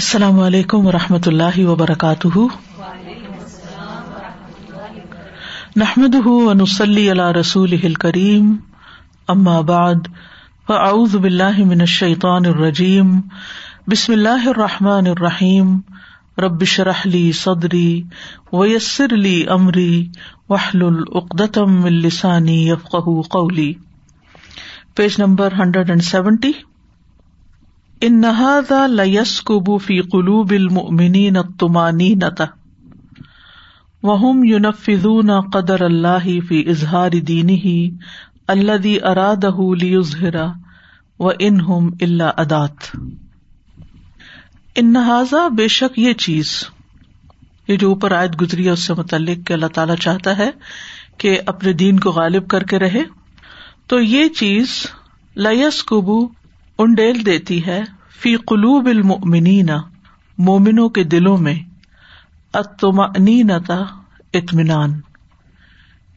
السلام علیکم و رحمۃ اللہ وبرکاتہ۔ نحمد ونسلی علی رسول کریم اما بعد، فاعوذ باللہ من الشیطان الرجیم، بسم اللہ الرحمٰن الرحیم ربش رحلی صدری ویسر علی عمری وحل العقدم السانی یفق قولی۔ Page number hundred and seventy ان نہادا لس کبو فی قلوب المؤمنین الطمانی نتا وہم یونفذون قدر اللہ فی اظہار دینہ الذي ارادہ لیظہرا و انہم الا ادات۔ ان نہذا بے شک یہ چیز، یہ جو اوپر آیت گزری ہے اس سے متعلق کہ اللہ تعالیٰ چاہتا ہے کہ اپنے دین کو غالب کر کے رہے۔ تو یہ چیز لس کبو انڈیل دیتی ہے، فی قلوب المؤمنین، مومنوں کے دلوں میں اتمنینتا اطمینان۔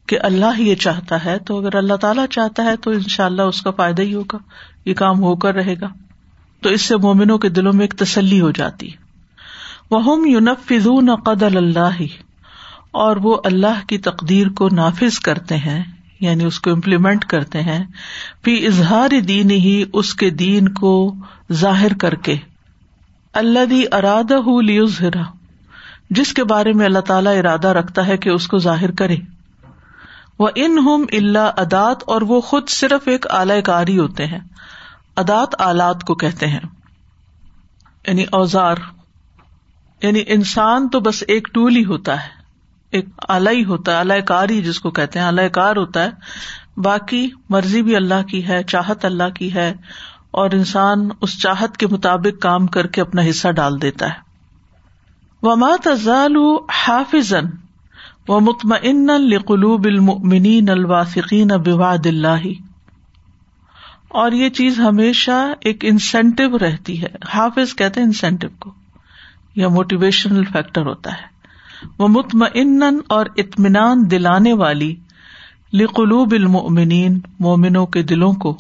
کہ اللہ یہ چاہتا ہے، تو اگر اللہ تعالیٰ چاہتا ہے، تو ان شاء اللہ اس کا فائدہ ہی ہوگا، یہ کام ہو کر رہے گا۔ تو اس سے مومنوں کے دلوں میں ایک تسلی ہو جاتی۔ وہ یونفون قدر اللہ اور وہ اللہ کی تقدیر کو نافذ کرتے ہیں۔ یعنی اس کو امپلیمنٹ کرتے ہیں پھر اظہار دین ہی اس کے دین کو ظاہر کر کے۔ اللہ دی ارادہ لیزرا جس کے بارے میں اللہ تعالی ارادہ رکھتا ہے کہ اس کو ظاہر کرے۔ وہ ان ہم اللہ ادات، اور وہ خود صرف ایک اعلی کاری ہوتے ہیں۔ ادات آلات کو کہتے ہیں۔ یعنی اوزار۔ یعنی انسان تو بس ایک ٹول ہی ہوتا ہے۔ ایک آلائی ہوتا ہے اللہ کار ہی جس کو کہتے ہیں اللہ کار ہوتا ہے۔ باقی مرضی بھی اللہ کی ہے، چاہت اللہ کی ہے۔ اور انسان اس چاہت کے مطابق کام کر کے اپنا حصہ ڈال دیتا ہے۔ ومات ازال حافظ و مطمئن القلوب المؤمنین الواثقین بواد اللہ اور یہ چیز ہمیشہ ایک انسینٹو رہتی ہے۔ حافظ کہتے ہیں انسینٹو کو، یا موٹیویشنل فیکٹر ہوتا ہے۔ وہ مطمئن اور اطمینان دلانے والی لقلوب المؤمنین، مومنوں کے دلوں کو۔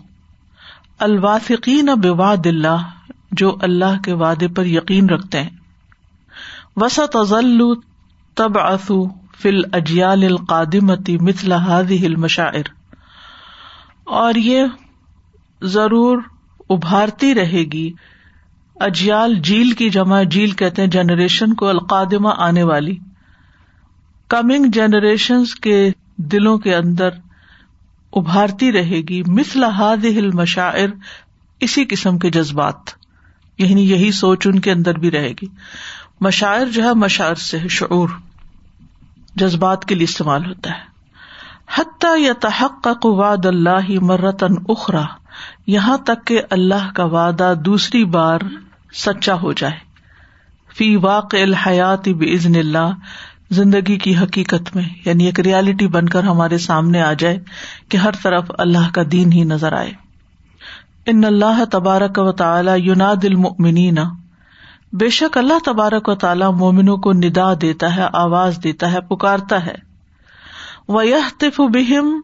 الواثقین بواد اللہ، جو اللہ کے وعدے پر یقین رکھتے ہیں۔ وسط ازل تب اصو فل اجیال القادمتی مثل هذه المشاعر۔ اور یہ ضرور ابھارتی رہے گی۔ اجیال جیل کی جمع، جیل کہتے ہیں جنریشن کو، القادمہ آنے والی۔ کمنگ جنریشن کے دلوں کے اندر ابھارتی رہے گی۔ مثلا ہاد ہل مشاعر اسی قسم کے جذبات۔ یعنی یہی سوچ ان کے اندر بھی رہے گی۔ مشاعر جو ہے، مشاعر سے شعور، جذبات کے لیے استعمال ہوتا ہے۔ حتیٰ یا تحق کا واد اللہ مرتن اخرا یہاں تک کہ اللہ کا وعدہ دوسری بار سچا ہو جائے۔ فی واقع الحیات بزن اللہ زندگی کی حقیقت میں یعنی ایک ریالٹی بن کر ہمارے سامنے آ جائے کہ ہر طرف اللہ کا دین ہی نظر آئے۔ ان اللہ تبارک و تعالی یوناد المؤمنین۔ بے شک اللہ تبارک و تعالی مومنوں کو ندا دیتا ہے، آواز دیتا ہے، پکارتا ہے۔ وہ تف بہم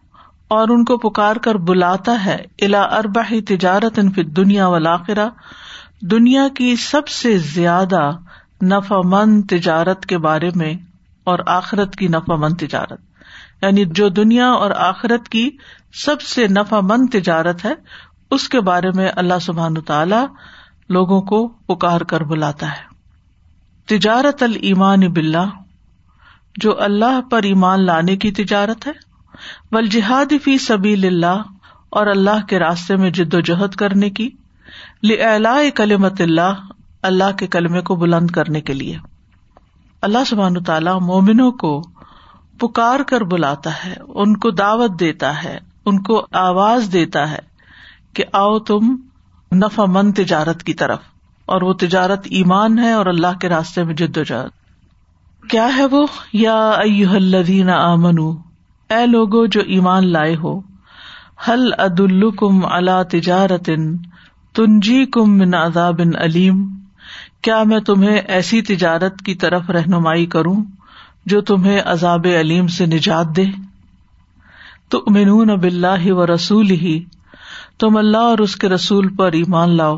اور ان کو پکار کر بلاتا ہے۔ الا اربا تجارت ان فت دنیا ولاقرا دنیا کی سب سے زیادہ نفع مند تجارت کے بارے میں اور آخرت کی نفع مند تجارت۔ یعنی جو دنیا اور آخرت کی سب سے نفع مند تجارت ہے، اس کے بارے میں اللہ سبحان تعالی لوگوں کو پکار کر بلاتا ہے۔ تجارت المان بلّہ جو اللہ پر ایمان لانے کی تجارت ہے۔ بل جہاد فی سبی اللہ، اور اللہ کے راستے میں جد و جہد کرنے کی۔ کلمت اللہ اللہ کے کلمے کو بلند کرنے کے لیے۔ اللہ سبحان تعالیٰ مومنوں کو پکار کر بلاتا ہے، ان کو دعوت دیتا ہے، ان کو آواز دیتا ہے کہ آؤ تم نفع مند تجارت کی طرف۔ اور وہ تجارت ایمان ہے اور اللہ کے راستے میں جد و جہد۔ کیا ہے وہ؟ یا الذین آمنو، اے لوگو جو ایمان لائے ہو حل عد الکم اللہ تجارت تنجی کم من عذاب علیم۔ کیا میں تمہیں ایسی تجارت کی طرف رہنمائی کروں جو تمہیں عذاب علیم سے نجات دے؟ تو امنون اب اللہ و رسول ہی تم اللہ اور اس کے رسول پر ایمان لاؤ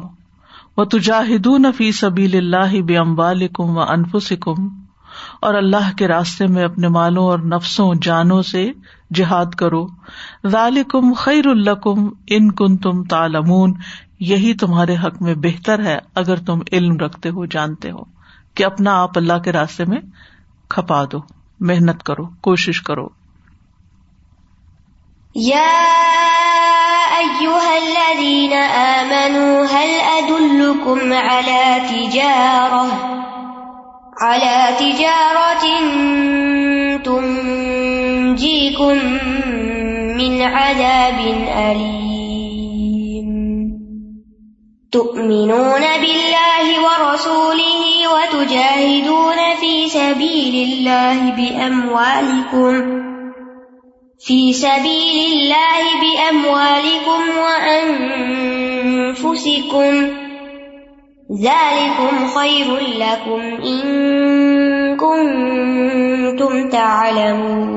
وہ تجاہدون فی سبیل اللہ بے اموالکم و انفسکم، اور اللہ کے راستے میں اپنے مالوں اور نفسوں، جانوں سے جہاد کرو۔ ذالکم خیر الکم ان کن تم تالمون یہی تمہارے حق میں بہتر ہے اگر تم علم رکھتے ہو، جانتے ہو کہ اپنا آپ اللہ کے راستے میں کھپا دو۔ محنت کرو، کوشش کرو۔ یا الذین آمنوا، هل ادلکم علی تجارہ؟ علی تجارت تنجیکم من عذاب علیم تؤمنون بالله ورسوله وتجاهدون في سبيل الله بأموالكم، في سبيل الله بأموالكم وأنفسكم. ذلكم خير لكم إن كنتم تعلمون.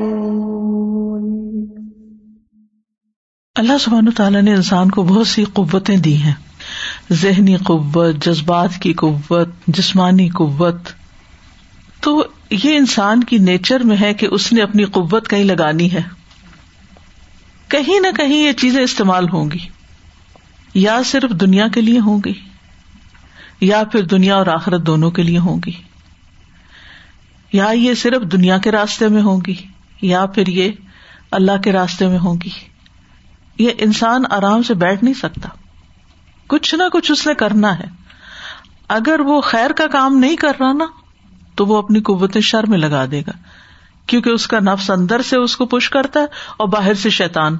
اللہ سبحانہ تعالیٰ نے انسان کو بہت سی قوتیں دی ہیں۔ ذہنی قوت، جذبات کی قوت، جسمانی قوت۔ تو یہ انسان کی نیچر میں ہے کہ اس نے اپنی قوت کہیں لگانی ہے۔ کہیں نہ کہیں یہ چیزیں استعمال ہوں گی۔ یا صرف دنیا کے لیے ہوں گی، یا پھر دنیا اور آخرت دونوں کے لیے ہوں گی۔ یا یہ صرف دنیا کے راستے میں ہوگی یا پھر یہ اللہ کے راستے میں ہوگی یہ انسان آرام سے بیٹھ نہیں سکتا۔ کچھ نہ کچھ اس نے کرنا ہے۔ اگر وہ خیر کا کام نہیں کر رہا نا، تو وہ اپنی قوت شر میں لگا دے گا۔ کیونکہ اس کا نفس اندر سے اس کو پش کرتا ہے اور باہر سے شیتان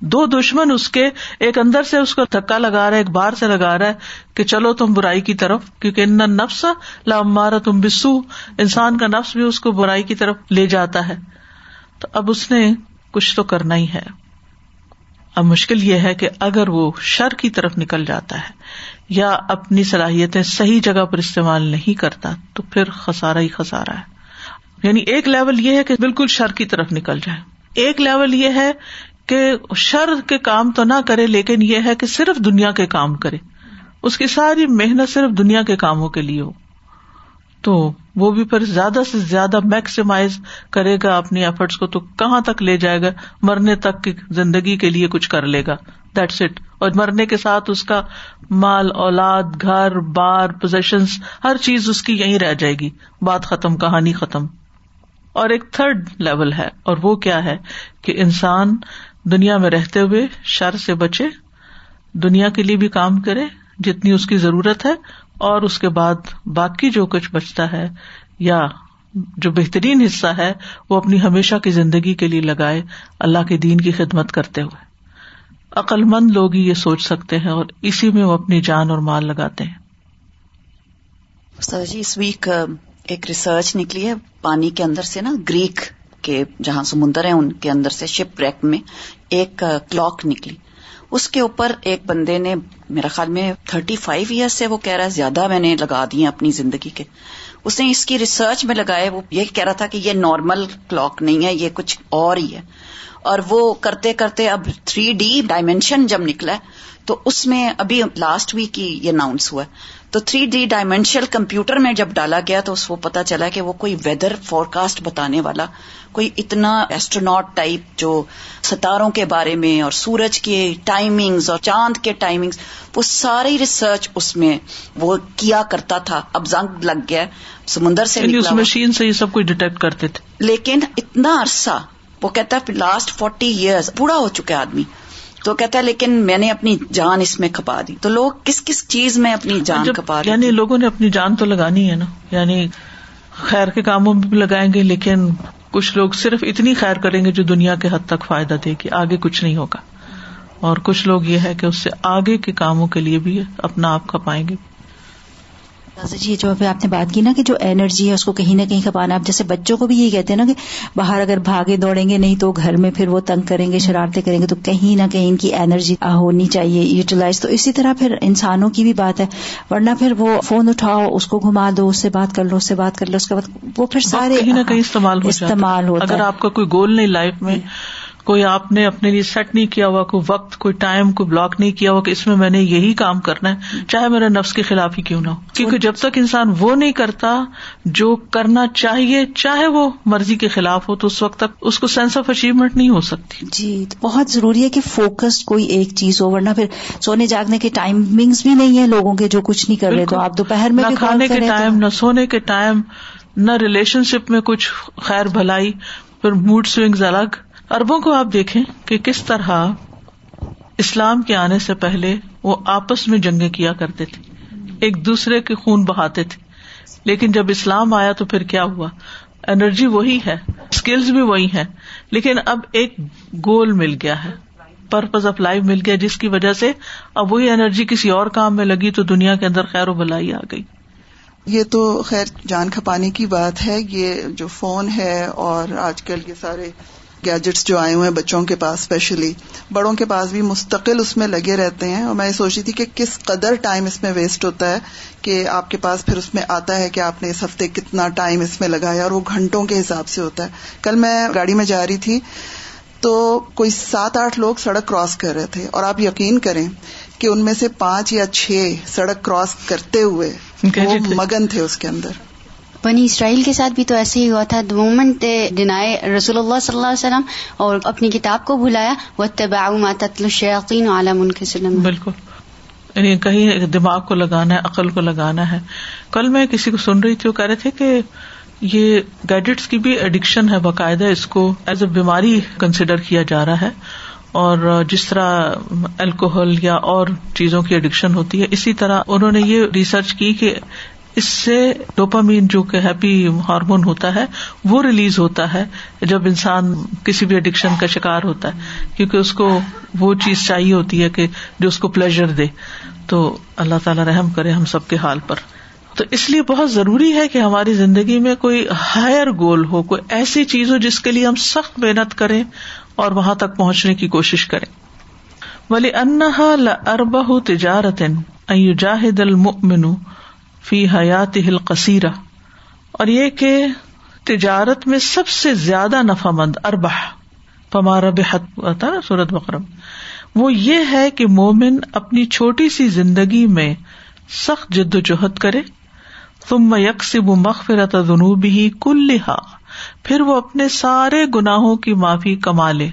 دو دشمن اس کے ایک اندر سے اس کو دھکا لگا رہا ہے، ایک باہر سے لگا رہا ہے کہ چلو تم برائی کی طرف، کیونکہ ان نفس لمارا تم بسو انسان کا نفس بھی اس کو برائی کی طرف لے جاتا ہے۔ تو اب اس نے کچھ تو کرنا ہی ہے۔ اب مشکل یہ ہے کہ اگر وہ شر کی طرف نکل جاتا ہے یا اپنی صلاحیتیں صحیح جگہ پر استعمال نہیں کرتا، تو پھر خسارا ہی خسارا ہے۔ یعنی ایک لیول یہ ہے کہ بالکل شر کی طرف نکل جائے۔ ایک لیول یہ ہے کہ شر کے کام تو نہ کرے، لیکن یہ ہے کہ صرف دنیا کے کام کرے۔ اس کی ساری محنت صرف دنیا کے کاموں کے لیے ہو۔ تو وہ بھی پھر زیادہ سے زیادہ میکسیمائز کرے گا اپنی ایفرٹس کو تو کہاں تک لے جائے گا؟ مرنے تک کی زندگی کے لیے کچھ کر لے گا۔ دیٹس اٹ اور مرنے کے ساتھ اس کا مال، اولاد، گھر، بار پوزیشن ہر چیز اس کی یہیں رہ جائے گی۔ بات ختم، کہانی ختم۔ اور ایک تھرڈ لیول ہے، اور وہ کیا ہے کہ انسان دنیا میں رہتے ہوئے شر سے بچے، دنیا کے لیے بھی کام کرے، جتنی اس کی ضرورت ہے اور اس کے بعد باقی جو کچھ بچتا ہے یا جو بہترین حصہ ہے، وہ اپنی ہمیشہ کی زندگی کے لیے لگائے اللہ کے دین کی خدمت کرتے ہوئے۔ عقل مند لوگ ہی یہ سوچ سکتے ہیں اور اسی میں وہ اپنی جان اور مال لگاتے ہیں۔ جی اس ویک ایک ریسرچ نکلی ہے پانی کے اندر سے نا، گریک کے جہاں سمندر ہیں، ان کے اندر سے شپ ریک میں ایک کلاک نکلی۔ اس کے اوپر ایک بندے نے میرا خیال میں تھرٹی فائیو ایئرس سے وہ کہہ رہا ہے، زیادہ میں نے لگا دی اپنی زندگی کے۔ اس نے اس کی ریسرچ میں لگائے وہ یہ کہہ رہا تھا کہ یہ نارمل کلاک نہیں ہے، یہ کچھ اور ہی ہے۔ اور وہ کرتے کرتے اب تھری ڈی ڈائمینشن جب نکلا تو اس میں ابھی لاسٹ ویک ہی یہ اناؤنس ہوا ہے۔ تو تھری ڈی ڈائمینشنل کمپیوٹر میں جب ڈالا گیا تو اس کو پتا چلا کہ وہ کوئی ویدر فور کاسٹ بتانے والا کوئی اتنا ایسٹرونٹ ٹائپ جو ستاروں کے بارے میں اور سورج کے ٹائمنگز اور چاند کے ٹائمنگز وہ ساری ریسرچ اس میں وہ کیا کرتا تھا۔ اب زنگ لگ گیا سمندر سے یعنی اس مشین سے یہ سب کچھ ڈیٹیکٹ کرتے تھے۔ لیکن اتنا عرصہ وہ کہتا ہے لاسٹ فورٹی ایئرس بوڑھا ہو چکے آدمی۔ تو کہتا ہے لیکن میں نے اپنی جان اس میں کھپا دی۔ تو لوگ کس کس چیز میں اپنی جان کھپا یعنی لوگوں نے اپنی جان تو لگانی ہے نا۔ یعنی خیر کے کاموں میں بھی لگائیں گے لیکن کچھ لوگ صرف اتنی خیر کریں گے جو دنیا کے حد تک فائدہ دے گی۔ آگے کچھ نہیں ہوگا۔ اور کچھ لوگ یہ ہے کہ اس سے آگے کے کاموں کے لیے بھی اپنا آپ کھپائیں گے۔ جی جو آپ نے بات کی نا کہ جو انرجی ہے اس کو کہیں نہ کہیں کھپانا آپ جیسے بچوں کو بھی یہی کہتے ہیں نا کہ باہر اگر بھاگے دوڑیں گے نہیں تو گھر میں پھر وہ تنگ کریں گے شرارتیں کریں گے تو کہیں نہ کہیں ان کی انرجی ہونی چاہیے یوٹیلائز تو اسی طرح پھر انسانوں کی بھی بات ہے ورنہ پھر وہ فون اٹھاؤ اس کو گھما دو اس سے بات کر لو اس سے بات کر لو اس کے بعد وہ پھر سارے کہیں نہ کہیں استعمال استعمال ہوتا اگر آپ کا کوئی گول نہیں لائف میں کوئی آپ نے اپنے لیے سیٹ نہیں کیا ہوا کوئی وقت کوئی ٹائم کوئی بلاک نہیں کیا ہوا کہ اس میں میں نے یہی کام کرنا ہے۔ چاہے میرے نفس کے خلاف ہی کیوں نہ ہو۔ کیونکہ جب تک انسان وہ نہیں کرتا جو کرنا چاہیے چاہے وہ مرضی کے خلاف ہو تو اس وقت تک اس کو سینس آف اچیومنٹ نہیں ہو سکتی۔ جی بہت ضروری ہے کہ فوکس کوئی ایک چیز ہو ورنہ پھر سونے جاگنے کے ٹائمنگس بھی نہیں ہے لوگوں کے جو کچھ نہیں کر رہے تو آپ دوپہر میں نہ کھانے کے ٹائم نہ سونے کے ٹائم نہ ریلیشن شپ میں کچھ خیر بھلائی پھر موڈ سوئنگ الگ۔ اربوں کو آپ دیکھیں کہ کس طرح اسلام کے آنے سے پہلے وہ آپس میں جنگیں کیا کرتے تھے، ایک دوسرے کے خون بہاتے تھے۔ لیکن جب اسلام آیا تو پھر کیا ہوا؟ انرجی وہی ہے اسکلز بھی وہی ہے لیکن اب ایک گول مل گیا ہے، پرپز آف لائف مل گیا، جس کی وجہ سے اب وہی انرجی کسی اور کام میں لگی تو دنیا کے اندر خیر و بلائی آ گئی۔ یہ تو خیر جان کھپانے کی بات ہے، یہ جو فون ہے اور آج کل یہ سارے گیجٹس جو آئے ہوئے ہیں بچوں کے پاس اسپیشلی بڑوں کے پاس بھی مستقل اس میں لگے رہتے ہیں اور میں یہ سوچ رہی تھی کہ کس قدر ٹائم اس میں ویسٹ ہوتا ہے کہ آپ کے پاس پھر اس میں آتا ہے کہ آپ نے اس ہفتے کتنا ٹائم اس میں لگایا اور وہ گھنٹوں کے حساب سے ہوتا ہے۔ کل میں گاڑی میں جا رہی تھی تو کوئی سات آٹھ لوگ سڑک کراس کر رہے تھے اور آپ یقین کریں کہ ان میں سے پانچ یا چھ سڑک کراس کرتے ہوئے وہ مگن تھے اس کے اندر۔ بنی اسرائیل کے ساتھ بھی تو ایسے ہی ہوا تھا۔ مومنٹ ڈنائے رسول اللہ صلی اللہ علیہ وسلم اور اپنی کتاب کو بلایا وہ تباؤ عالم ان کے سلم بالکل۔ یعنی کہیں دماغ کو لگانا ہے، عقل کو لگانا ہے۔ کل میں کسی کو سن رہی تھی، وہ کہہ رہے تھے کہ یہ گیجٹس کی بھی ایڈکشن ہے، باقاعدہ اس کو ایز اے بیماری کنسیڈر کیا جا رہا ہے۔ اور جس طرح الکوہل یا اور چیزوں کی ایڈکشن ہوتی ہے، اسی طرح انہوں نے یہ ریسرچ کی کہ اس سے ڈوپامین جو کہ ہیپی ہارمون ہوتا ہے، وہ ریلیز ہوتا ہے جب انسان کسی بھی اڈکشن کا شکار ہوتا ہے، کیونکہ اس کو وہ چیز چاہیے ہوتی ہے کہ جو اس کو پلیزر دے۔ تو اللہ تعالی رحم کرے ہم سب کے حال پر۔ تو اس لیے بہت ضروری ہے کہ ہماری زندگی میں کوئی ہائر گول ہو، کوئی ایسی چیز ہو جس کے لیے ہم سخت محنت کریں اور وہاں تک پہنچنے کی کوشش کریں۔ ولی انہا اربہ تجارت جاہد المؤمن فی حیات ہل قصیرہ اور یہ کہ تجارت میں سب سے زیادہ نفع مند اربہ پمارا بحت نا سورت بکرم وہ یہ ہے کہ مومن اپنی چھوٹی سی زندگی میں سخت جد و جہد کرے تم یکسب مغفرت جنوبی ہی کل لہا پھر وہ اپنے سارے گناہوں کی معافی کما لے،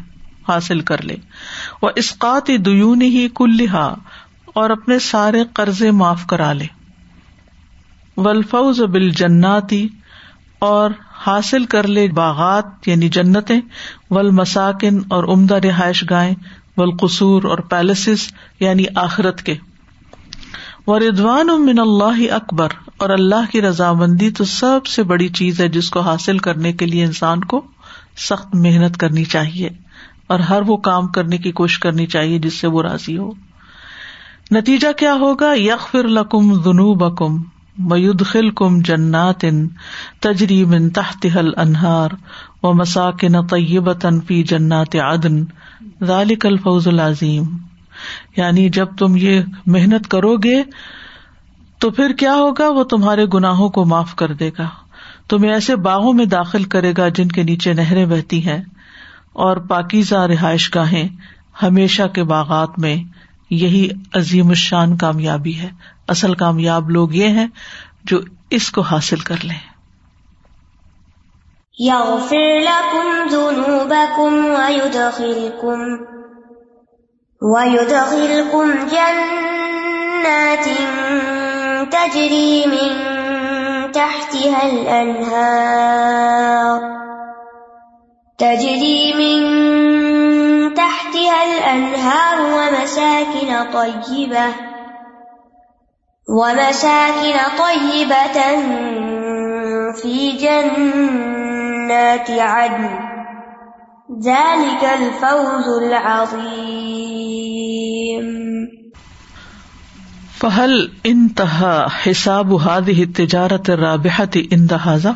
حاصل کر لے۔ وہ اسقات دیون ہی کل لہا اور اپنے سارے قرضے معاف کرا لے۔ ولفوز بل جناتی اور حاصل کر لے باغات یعنی جنتیں ول مساکن اور عمدہ رہائش گاہیں ولقصور اور پیلسز یعنی آخرت کے۔ و ردوان من اللہ اکبر، اور اللہ کی رضامندی تو سب سے بڑی چیز ہے جس کو حاصل کرنے کے لیے انسان کو سخت محنت کرنی چاہیے، اور ہر وہ کام کرنے کی کوشش کرنی چاہیے جس سے وہ راضی ہو۔ نتیجہ کیا ہوگا؟ یق فر لکم دنو بکم میود خل کم جنات تجری من تحت حل انہار و مساکن طیبت فی جنات عدن ذالک الفوز العظیم یعنی جب تم یہ محنت کرو گے تو پھر کیا ہوگا؟ وہ تمہارے گناہوں کو معاف کر دے گا۔ تمہیں ایسے باغوں میں داخل کرے گا جن کے نیچے نہریں بہتی ہیں۔ اور پاکیزہ رہائش گاہیں ہمیشہ کے باغات میں یہی عظیم الشان کامیابی ہے۔ اصل کامیاب لوگ یہ ہیں جو اس کو حاصل کر لیں۔ يغفر لكم ذنوبكم ويدخلكم ويدخلكم جنات تجري من تحتها الأنهار تجري من تحتها الأنهار ومساكن طيبة ومساكن طيبة في جنات عدن. ذلك الفوز العظيم. فہل انتہا حساب هذه التجارة الرابحة عند هذا؟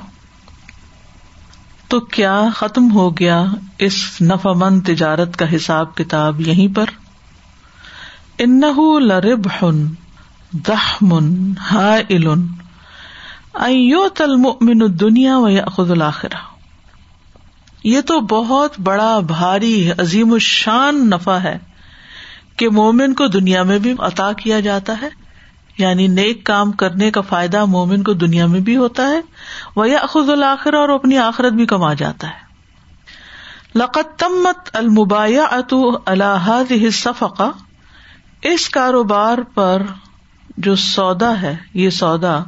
تو کیا ختم ہو گیا اس نفع مند تجارت کا حساب کتاب یہیں پر؟ انه لربح دہمن ہا تل المؤمن دنیا و خد الآخرا یہ تو بہت بڑا، بھاری، عظیم الشان نفع ہے کہ مومن کو دنیا میں بھی عطا کیا جاتا ہے یعنی نیک کام کرنے کا فائدہ مومن کو دنیا میں بھی ہوتا ہے وہ خد الآخر اور اپنی آخرت بھی کما جاتا ہے۔ لقتمت المبایا اتو الحاد صفقہ اس کاروبار پر جو سودا ہے، یہ سودا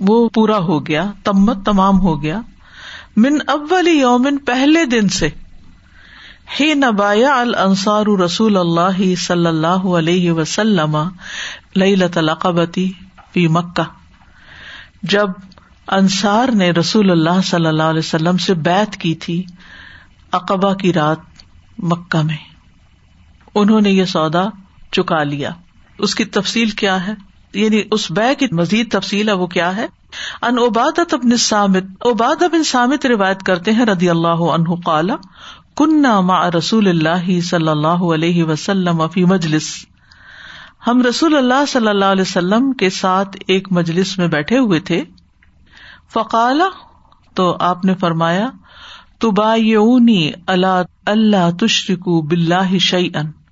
وہ پورا ہو گیا، تمت تمام ہو گیا۔ من اول یومن، پہلے دن سے۔ ہی نبایا الانصار رسول اللہ صلی اللہ علیہ وسلم لت القبتی فی مکہ۔ جب انصار نے رسول اللہ صلی اللہ علیہ وسلم سے بیت کی تھی اقبا کی رات مکہ میں، انہوں نے یہ سودا چکا لیا۔ اس کی تفصیل کیا ہے؟ یعنی اس بے کی مزید تفصیل ہے وہ کیا ہے؟ ان عبادت ابن سامت عباد ابن سامت روایت کرتے ہیں ردی اللہ عنہ قالا کنہ مع رسول اللہ صلی اللہ علیہ وسلم فی مجلس. ہم رسول اللہ صلی اللہ علیہ وسلم کے ساتھ ایک مجلس میں بیٹھے ہوئے تھے۔ فقالا تو آپ نے فرمایا تو با اللہ اللہ تشرکو بلّہ شعی ان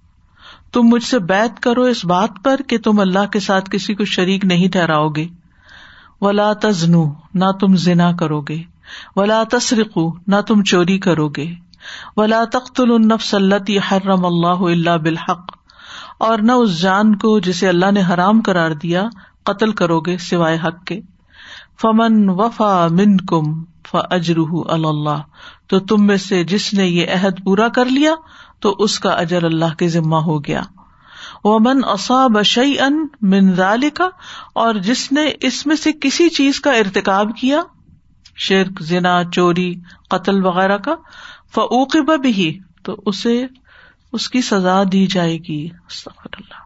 تم مجھ سے بیت کرو اس بات پر کہ تم اللہ کے ساتھ کسی کو شریک نہیں ٹھہراؤ گے۔ ولا تزنو نہ تم زنا کرو گے۔ ولا تسرقو نہ تم چوری کرو گے۔ ولا تخت النفس اللہ حرم اللہ اللہ بالحق۔ اور نہ اس جان کو جسے اللہ نے حرام کرار دیا قتل کرو گے سوائے حق کے۔ فمن وفا من کم ف اللہ تو تم میں سے جس نے یہ عہد پورا کر لیا تو اس کا اجر اللہ کے ذمہ ہو گیا۔ وہ من اصاب شعی ان منظال کا اور جس نے اس میں سے کسی چیز کا ارتکاب کیا، شرک، زنا، چوری، قتل وغیرہ کا فعوقب بھی تو اسے اس کی سزا دی جائے گی۔ اللہ۔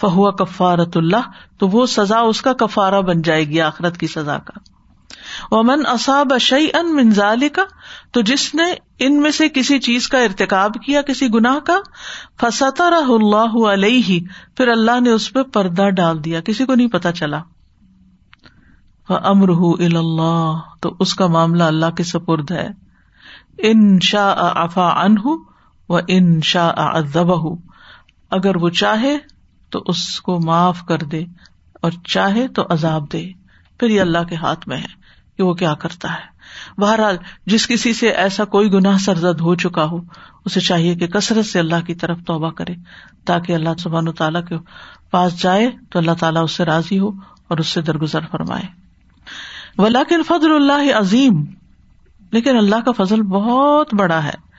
فہو کفارت اللہ، تو وہ سزا اس کا کفارا بن جائے گی آخرت کی سزا کا۔ امن اصاب شعی ان منظال کا تو جس نے ان میں سے کسی چیز کا ارتکاب کیا، کسی گناہ کا فستا رہ اللہ علیہ، پھر اللہ نے اس پہ پردہ ڈال دیا، کسی کو نہیں پتا چلا۔ امر اللہ تو اس کا معاملہ اللہ کے سپرد ہے۔ ان شاء افا ان و ان شاء ادب اگر وہ چاہے تو اس کو معاف کر دے اور چاہے تو عذاب دے۔ پھر یہ اللہ کے ہاتھ میں ہے۔ کہ وہ کیا کرتا ہے۔ بہرحال، جس کسی سے ایسا کوئی گناہ سرزد ہو چکا ہو، اسے چاہیے کہ کثرت سے اللہ کی طرف توبہ کرے، تاکہ اللہ سبحان و تعالیٰ کے پاس جائے، تو اللہ تعالیٰ اس سے راضی ہو اور اس سے درگزر فرمائے۔ ولاکن فضل اللہ عظیم لیکن اللہ کا فضل بہت بڑا ہے۔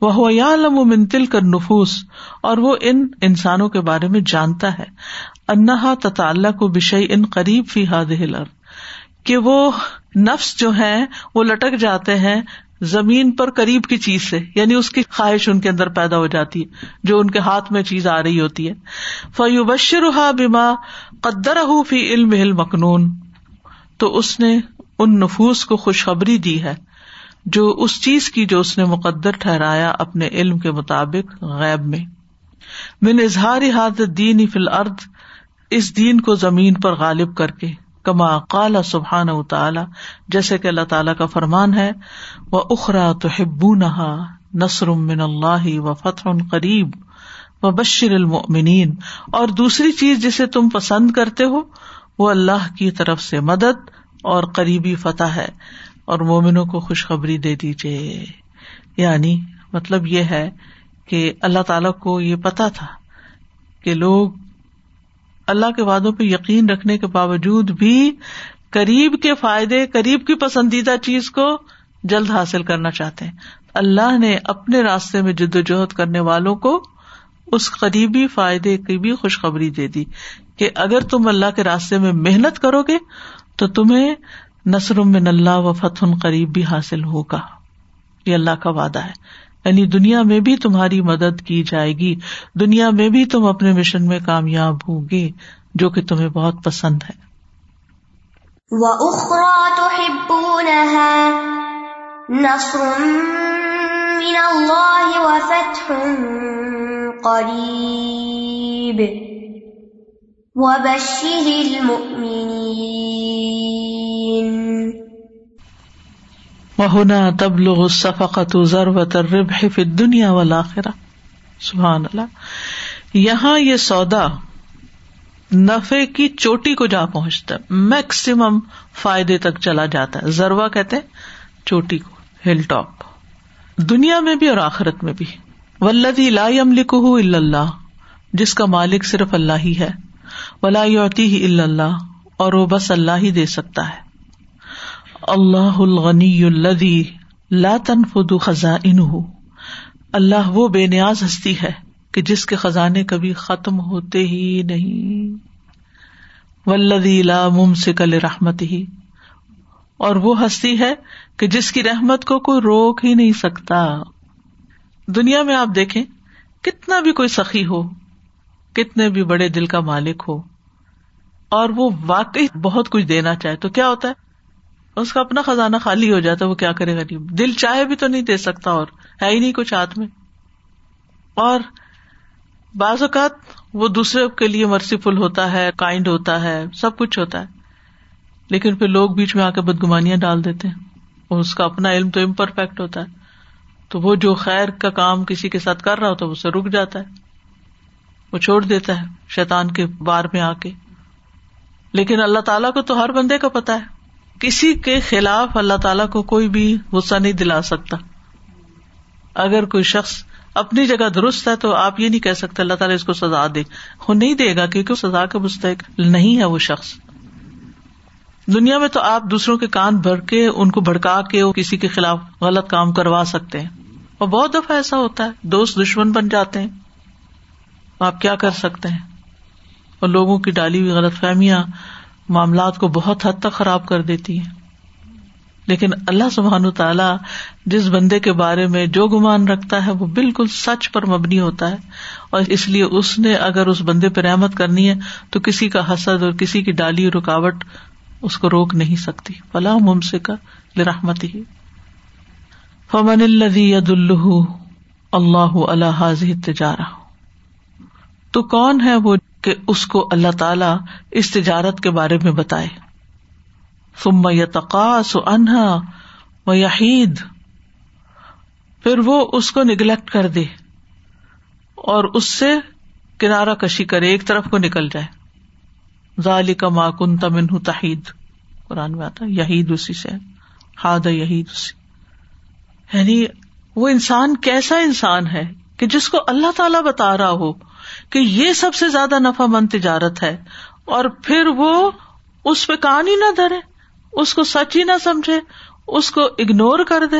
وہ یا و منتل کر نفوس اور وہ ان انسانوں کے بارے میں جانتا ہے۔ انہا تطاللہ کو بشئی ان قریب فی ہاد کہ وہ نفس جو ہے وہ لٹک جاتے ہیں زمین پر قریب کی چیز سے یعنی اس کی خواہش ان کے اندر پیدا ہو جاتی ہے، جو ان کے ہاتھ میں چیز آ رہی ہوتی ہے۔ فیو بشر بیما قدر فی علم مخنون تو اس نے ان نفوس کو خوشخبری دی ہے، جو اس چیز کی جو اس نے مقدر ٹھہرایا اپنے علم کے مطابق غیب میں۔ من اظہار ہاتھ دین فل ارد اس دین کو زمین پر غالب کر کے۔ کما کالا سبحان و تعالی، جیسے کہ اللہ تعالیٰ کا فرمان ہے وہ اخرا تو ہبو نہا نسر من اللہ و فتح قریب و بشر المنین اور دوسری چیز جسے تم پسند کرتے ہو، وہ اللہ کی طرف سے مدد اور قریبی فتح ہے۔ اور مومنوں کو خوشخبری دے دیجیے یعنی مطلب یہ ہے کہ اللہ تعالی کو یہ پتا تھا کہ لوگ اللہ کے وادوں پہ یقین رکھنے کے باوجود بھی قریب کے فائدے، قریب کی پسندیدہ چیز کو جلد حاصل کرنا چاہتے ہیں۔ اللہ نے اپنے راستے میں جد و جہد کرنے والوں کو اس قریبی فائدے کی بھی خوشخبری دے دی کہ اگر تم اللہ کے راستے میں محنت کرو گے تو تمہیں نصر من اللہ و فتح قریب بھی حاصل ہوگا۔ یہ اللہ کا وعدہ ہے۔ یعنی دنیا میں بھی تمہاری مدد کی جائے گی۔ دنیا میں بھی تم اپنے مشن میں کامیاب ہوگے جو کہ تمہیں بہت پسند ہے۔ قریب ہونا تبلغ الصفقت ضربت الربح فی الدنیا والآخرہ سبحان اللہ. یہاں یہ سودا نفے کی چوٹی کو جا پہنچتا ہے میکسیمم فائدے تک چلا جاتا ہے۔ ضرور کہتے ہیں چوٹی کو ہل ٹاپ دنیا میں بھی اور آخرت میں بھی۔ ولدی لا لکھ اللہ جس کا مالک صرف اللہ ہی ہے۔ ولا یوتی ہی اللہ اور وہ بس اللہ ہی دے سکتا ہے۔ اللہ الغنی الدی لا تنفد خزان اللہ وہ بے نیاز ہستی ہے کہ جس کے خزانے کبھی ختم ہوتے ہی نہیں۔ ولدی لا ممسک رحمت ہی اور وہ ہستی ہے کہ جس کی رحمت کو کوئی روک ہی نہیں سکتا۔ دنیا میں آپ دیکھیں کتنا بھی کوئی سخی ہو، کتنے بھی بڑے دل کا مالک ہو، اور وہ واقعی بہت کچھ دینا چاہے تو کیا ہوتا ہے؟ اس کا اپنا خزانہ خالی ہو جاتا ہے، وہ کیا کرے گا دل چاہے بھی تو نہیں دے سکتا اور ہے ہی نہیں کچھ ہاتھ میں۔ اور بعض اوقات وہ دوسرے کے لیے مرسیفل ہوتا ہے کائنڈ ہوتا ہے، سب کچھ ہوتا ہے۔ لیکن پھر لوگ بیچ میں آ کے بدگمانیاں ڈال دیتے ہیں اور اس کا اپنا علم تو امپرفیکٹ ہوتا ہے۔ تو وہ جو خیر کا کام کسی کے ساتھ کر رہا ہوتا ہے اسے رک جاتا ہے۔ وہ چھوڑ دیتا ہے شیطان کے بار میں آ کے۔ لیکن اللہ تعالیٰ کو تو ہر بندے کا پتا ہے۔ کسی کے خلاف اللہ تعالیٰ کو کوئی بھی غصہ نہیں دلا سکتا۔ اگر کوئی شخص اپنی جگہ درست ہے تو آپ یہ نہیں کہہ سکتے اللہ تعالیٰ اس کو سزا دے۔ وہ نہیں دے گا کیونکہ سزا کا مستحق نہیں ہے وہ شخص۔ دنیا میں تو آپ دوسروں کے کان بھر کے ان کو بھڑکا کے کسی کے خلاف غلط کام کروا سکتے ہیں۔ اور بہت دفعہ ایسا ہوتا ہے، دوست دشمن بن جاتے ہیں۔ آپ کیا کر سکتے ہیں؟ اور لوگوں کی ڈالی ہوئی غلط فہمیاں معاملات کو بہت حد تک خراب کر دیتی ہیں۔ لیکن اللہ سبحان تعالیٰ جس بندے کے بارے میں جو گمان رکھتا ہے، وہ بالکل سچ پر مبنی ہوتا ہے۔ اور اس لیے اس نے اگر اس بندے پہ رحمت کرنی ہے، تو کسی کا حسد اور کسی کی ڈالی رکاوٹ اس کو روک نہیں سکتی۔ فلاح ممسک رحمت ہی فمن الدی ید اللہ اللہ اللہ تجارہ تو کون ہے وہ کہ اس کو اللہ تعالی اس تجارت کے بارے میں بتائے۔ فم یتقاس انہا و یحید۔ پھر وہ اس کو نگلیکٹ کر دے اور اس سے کنارا کشی کرے ایک طرف کو نکل جائے۔ ظالی کا ماکن تمن تحید۔ قرآن میں آتا یہید اسی سے ہاد یہید اسی۔ یعنی وہ انسان کیسا انسان ہے کہ جس کو اللہ تعالی بتا رہا ہو۔ کہ یہ سب سے زیادہ نفا مند تجارت ہے اور پھر وہ اس پہ کان ہی نہ دھرے، اس کو سچ ہی نہ سمجھے، اس کو اگنور کر دے،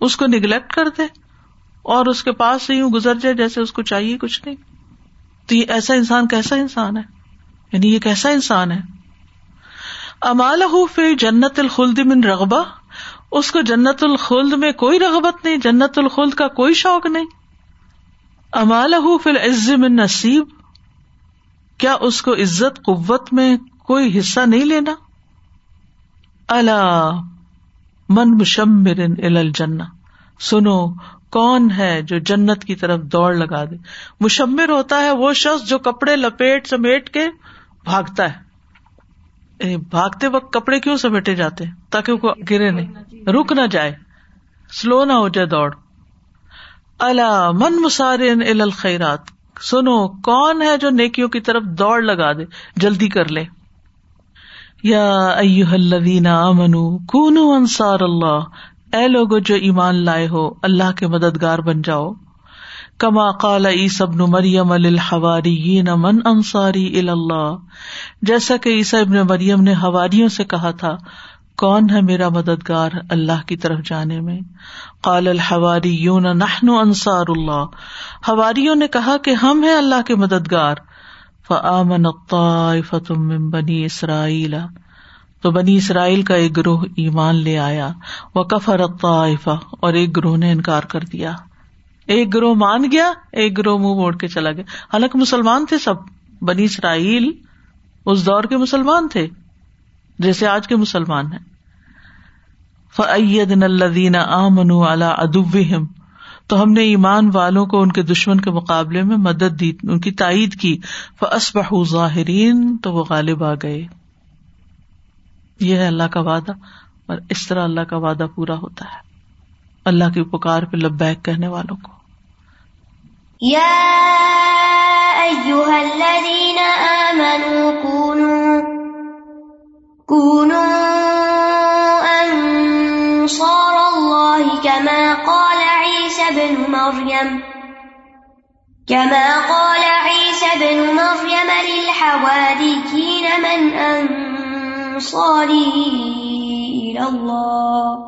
اس کو نگلیکٹ کر دے اور اس کے پاس سے یوں گزر جائے جیسے اس کو چاہیے کچھ نہیں۔ تو یہ ایسا انسان کیسا انسان ہے؟ یعنی یہ کیسا انسان ہے؟ امال فی جنت الخلد من رغبہ، اس کو جنت الخلد میں کوئی رغبت نہیں، جنت الخلد کا کوئی شوق نہیں۔ امال فل عزم نصیب، کیا اس کو عزت قوت میں کوئی حصہ نہیں لینا؟ اللہ من مشمر الجنا سنو، کون ہے جو جنت کی طرف دوڑ لگا دے؟ مشمر ہوتا ہے وہ شخص جو کپڑے لپیٹ سمیٹ کے بھاگتا ہے۔ بھاگتے وقت کپڑے کیوں سمیٹے جاتے؟ تاکہ وہ گرے نہیں، رک نہ جائے۔ سلو نہ ہو جائے دوڑ۔ اللہ من مسارن الخیرات۔ سنو، کون ہے جو نیکیوں کی طرف دوڑ لگا دے، جلدی کر لے۔ یا الذین آمنو، کونو انصار اللہ۔ اے لوگ جو ایمان لائے ہو، اللہ کے مددگار بن جاؤ۔ کما قال عیسی ابن مریم للحواریین من انصاری اللہ۔ جیسا کہ عیسی ابن مریم نے حواریوں سے کہا تھا کون ہے میرا مددگار اللہ کی طرف جانے میں؟ قال الحواری یون نحن انصار اللہ۔ حواریوں نے کہا کہ ہم ہیں اللہ کے مددگار۔ فآمن الطائفة من بنی اسرائیل۔ تو بنی اسرائیل کا ایک گروہ ایمان لے آیا۔ وہ کفر اور ایک گروہ نے انکار کر دیا۔ ایک گروہ مان گیا، ایک گروہ منہ موڑ کے چلا گیا۔ حالانکہ مسلمان تھے سب۔ بنی اسرائیل اس دور کے مسلمان تھے، جیسے آج کے مسلمان ہیں۔ فعدن الدین آمن ادوہم تو ہم نے ایمان والوں کو ان کے دشمن کے مقابلے میں مدد دی، ان کی تائید کی۔ فسبح ظاہرین تو وہ غالب آ گئے۔ یہ ہے اللہ کا وعدہ، اور اس طرح اللہ کا وعدہ پورا ہوتا ہے۔ اللہ کی پکار پہ لبیک کہنے والوں کو۔ انصار الله كما قال عيسى بن مريم. كما قال عيسى بن مريم للحواريين من أنصاري إلى الله.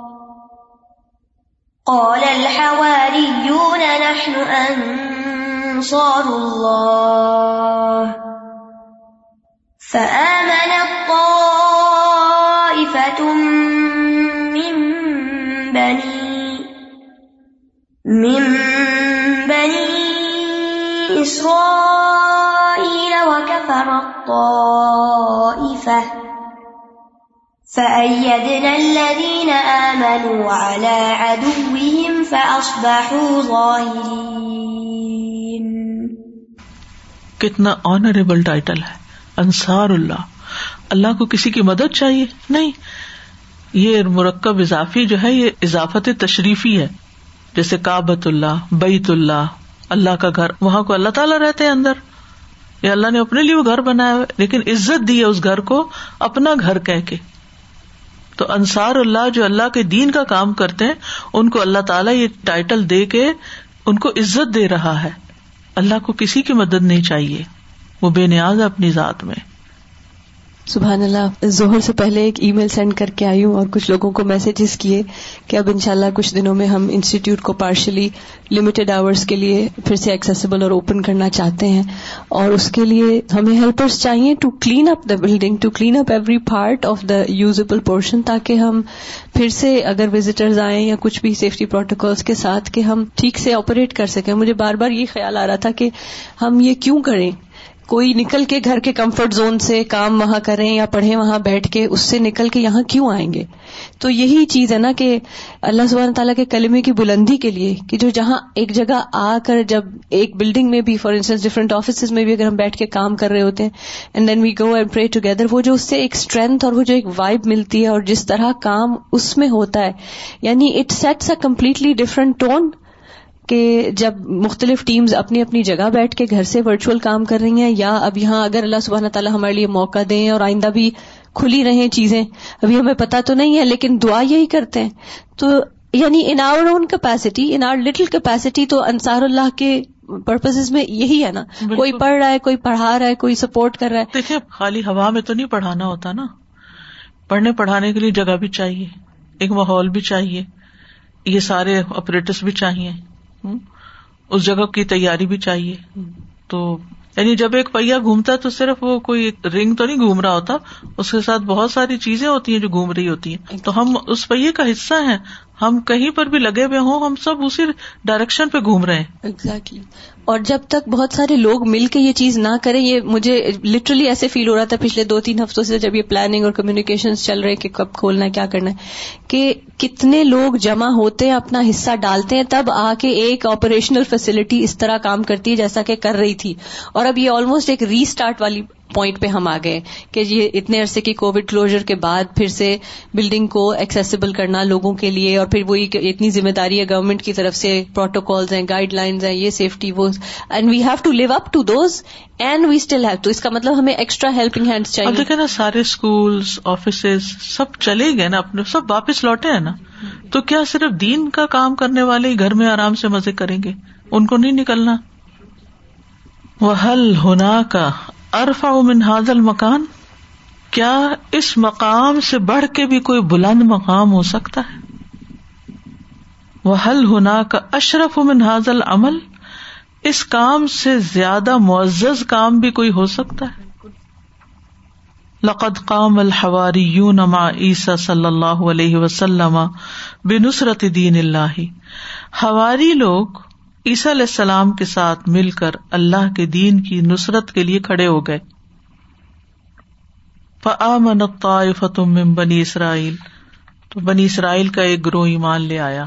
قال الحواريون نحن أنصار الله. فآمن من بني إسرائيل وكفر الطائفة فأيدنا الذين آمنوا على عدوهم فأصبحوا ظاهرين. کتنا آنریبل ٹائٹل ہے. انصار اللہ. اللہ کو کسی کی مدد چاہیے؟ نہیں. یہ مرکب اضافی جو ہے، یہ اضافت تشریفی ہے۔ جیسے کابت اللہ، بیت اللہ اللہ کا گھر، وہاں کو اللہ تعالیٰ رہتے ہیں اندر۔ یا اللہ نے اپنے لیے وہ گھر بنایا ہوا لیکن عزت دی ہے اس گھر کو اپنا گھر کہہ کے۔ تو انصار اللہ جو اللہ کے دین کا کام کرتے ہیں، ان کو اللہ تعالیٰ یہ ٹائٹل دے کے ان کو عزت دے رہا ہے۔ اللہ کو کسی کی مدد نہیں چاہیے۔ وہ بے نیاز ہے اپنی ذات میں۔ سبحان اللہ، ظہر سے پہلے ایک ای میل سینڈ کر کے آئی ہوں اور کچھ لوگوں کو میسجز کیے کہ اب انشاءاللہ کچھ دنوں میں ہم انسٹیٹیوٹ کو پارشلی لمیٹڈ آورس کے لیے پھر سے ایکسیسیبل اور اوپن کرنا چاہتے ہیں اور اس کے لیے ہمیں ہیلپرس چاہیے to clean up the building to clean up every part of the usable portion تاکہ ہم پھر سے اگر وزٹرز آئیں یا کچھ بھی سیفٹی پروٹوکالس کے ساتھ کہ ہم ٹھیک سے آپریٹ کر سکیں۔ مجھے بار بار یہ خیال آ رہا تھا کہ ہم یہ کیوں کریں؟ کوئی نکل کے گھر کے کمفرٹ زون سے کام وہاں کریں یا پڑھیں وہاں بیٹھ کے اس سے نکل کے یہاں کیوں آئیں گے؟ تو یہی چیز ہے نا کہ اللہ سبحانہ تعالیٰ کے کلمے کی بلندی کے لیے کہ جو جہاں ایک جگہ آ کر جب ایک بلڈنگ میں بھی فار انسٹنس ڈفرینٹ آفیسز میں بھی اگر ہم بیٹھ کے کام کر رہے ہوتے ہیں and then we go and pray together وہ جو اس سے ایک اسٹرینتھ اور وہ جو ایک وائب ملتی ہے اور جس طرح کام اس میں ہوتا ہے یعنی it sets a completely different tone کہ جب مختلف ٹیمز اپنی اپنی جگہ بیٹھ کے گھر سے ورچوئل کام کر رہی ہیں یا اب یہاں اگر اللہ سبحانہ تعالیٰ ہمارے لیے موقع دیں اور آئندہ بھی کھلی رہیں چیزیں ابھی ہمیں پتا تو نہیں ہے لیکن دعا یہی کرتے ہیں۔ تو یعنی in our own capacity in our little capacity تو انصار اللہ کے پرپز میں یہی ہے نا۔ کوئی پڑھ رہا ہے کوئی پڑھا رہا ہے کوئی سپورٹ کر رہا ہے۔ دیکھیے خالی ہوا میں تو نہیں پڑھانا ہوتا نا۔ پڑھنے پڑھانے کے لیے جگہ بھی چاہیے ایک ماحول بھی چاہیے یہ سارے آپریٹرس بھی چاہیے۔ اس جگہ کی تیاری بھی چاہیے۔ تو یعنی جب ایک پہیا گھومتا ہے تو صرف وہ کوئی رنگ تو نہیں گھوم رہا ہوتا، اس کے ساتھ بہت ساری چیزیں ہوتی ہیں جو گھوم رہی ہوتی ہیں۔ تو ہم اس پہیے کا حصہ ہیں۔ ہم کہیں پر بھی لگے ہوئے ہوں، ہم سب اسی ڈائریکشن پہ گھوم رہے ہیں۔ ایگزیکٹلی اور جب تک بہت سارے لوگ مل کے یہ چیز نہ کریں، یہ مجھے لٹرلی ایسے فیل ہو رہا تھا پچھلے دو تین ہفتوں سے جب یہ پلاننگ اور کمیونیکیشن چل رہے کہ کب کھولنا ہے، کیا کرنا ہے، کہ کتنے لوگ جمع ہوتے ہیں، اپنا حصہ ڈالتے ہیں، تب آ کے ایک آپریشنل فیسلٹی اس طرح کام کرتی ہے جیسا کہ کر رہی تھی۔ اور اب یہ آلموسٹ ایک ری اسٹارٹ والی پوائنٹ پہ ہم آ گئے کہ یہ اتنے عرصے کی کووڈ کلوجر کے بعد پھر سے بلڈنگ کو ایکسیسیبل کرنا لوگوں کے لیے اور پھر وہی اتنی ذمہ داری ہے گورنمنٹ کی طرف سے پروٹوکالز ہیں گائیڈ لائنز ہیں، یہ سیفٹی وہ and we have to live up to those and we still have to اس کا مطلب ہمیں ایکسٹرا ہیلپنگ ہینڈ چاہیے۔ دیکھیں نا سارے اسکول آفیسز سب چلے گئے نا اپنے، سب واپس لوٹے ہیں نا۔ تو کیا صرف دین کا کام کرنے والے ہی گھر میں آرام سے مزے کریں گے؟ ان کو نہیں نکلنا۔ وہ حل ہونا کا ارفا من حاضل مکان کیا اس مقام سے بڑھ کے بھی کوئی بلند مقام ہو سکتا ہے؟ وہ حل ہونا کا اشرف من حاضل عمل اس کام سے زیادہ معزز کام بھی کوئی ہو سکتا ہے؟ لقد قام الحواری یوں نما عیسا صلی اللہ علیہ وسلم بنسرت دین اللہ۔ ہواری لوگ عیسی علیہ السلام کے ساتھ مل کر اللہ کے دین کی نصرت کے لیے کھڑے ہو گئے۔ بنی اسرائیل۔ تو بنی اسرائیل کا ایک گروہ ایمان لے آیا۔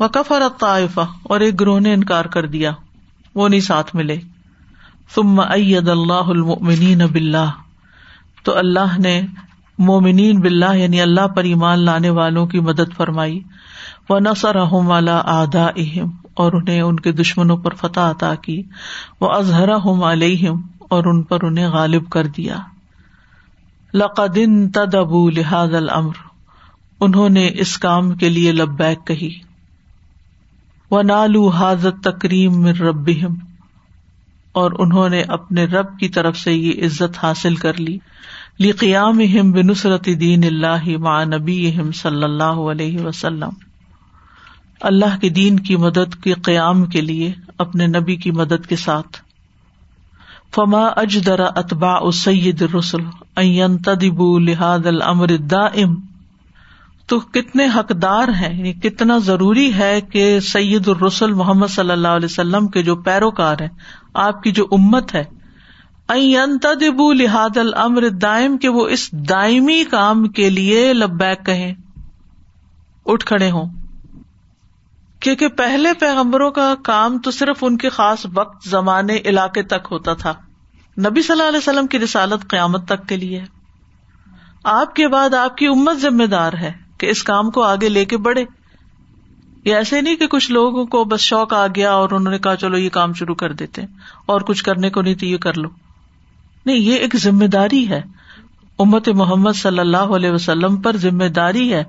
وکفر الطائفہ اور ایک گروہ نے انکار کر دیا۔ وہ نہیں ساتھ ملے۔ ثم اید اللہ المؤمنین باللہ تو اللہ نے مومنین باللہ یعنی اللہ پر ایمان لانے والوں کی مدد فرمائی۔ و نسر والا آدا اہم اور انہیں ان کے دشمنوں پر فتح عطا کی۔ وہ اظہرا علیہم اور ان پر انہیں غالب کر دیا۔ لقدن تد ابو لحاظ العمر انہوں نے اس کام کے لیے لبیک کہی۔ و نالو حاضت تکریم من ربہم اور انہوں نے اپنے رب کی طرف سے یہ عزت حاصل کر لی۔ لی قیام بنسرت دین اللہ مع نبی صلی اللہ علیہ وسلم۔ اللہ کے دین کی مدد کے قیام کے لیے، اپنے نبی کی مدد کے ساتھ۔ فما اجدرا اتبا سید رسول تدب لحاد العمر دائم تو کتنے حقدار ہیں؟ یعنی کتنا ضروری ہے کہ سید الرسول محمد صلی اللہ علیہ وسلم کے جو پیروکار ہیں، آپ کی جو امت ہے تدب لحاد العمر دائم کہ وہ اس دائمی کام کے لیے لبیک کہیں، اٹھ کھڑے ہوں۔ کیونکہ پہلے پیغمبروں کا کام تو صرف ان کے خاص وقت، زمانے، علاقے تک ہوتا تھا۔ نبی صلی اللہ علیہ وسلم کی رسالت قیامت تک کے لیے آپ کے بعد آپ کی امت ذمہ دار ہے۔ کہ اس کام کو آگے لے کے بڑھے۔ یہ ایسے نہیں کہ کچھ لوگوں کو بس شوق آ گیا اور انہوں نے کہا، چلو یہ کام شروع کر دیتے اور کچھ کرنے کو نہیں تو یہ کر لو۔ نہیں، یہ ایک ذمہ داری ہے۔ امت محمد صلی اللہ علیہ وسلم پر ذمہ داری ہے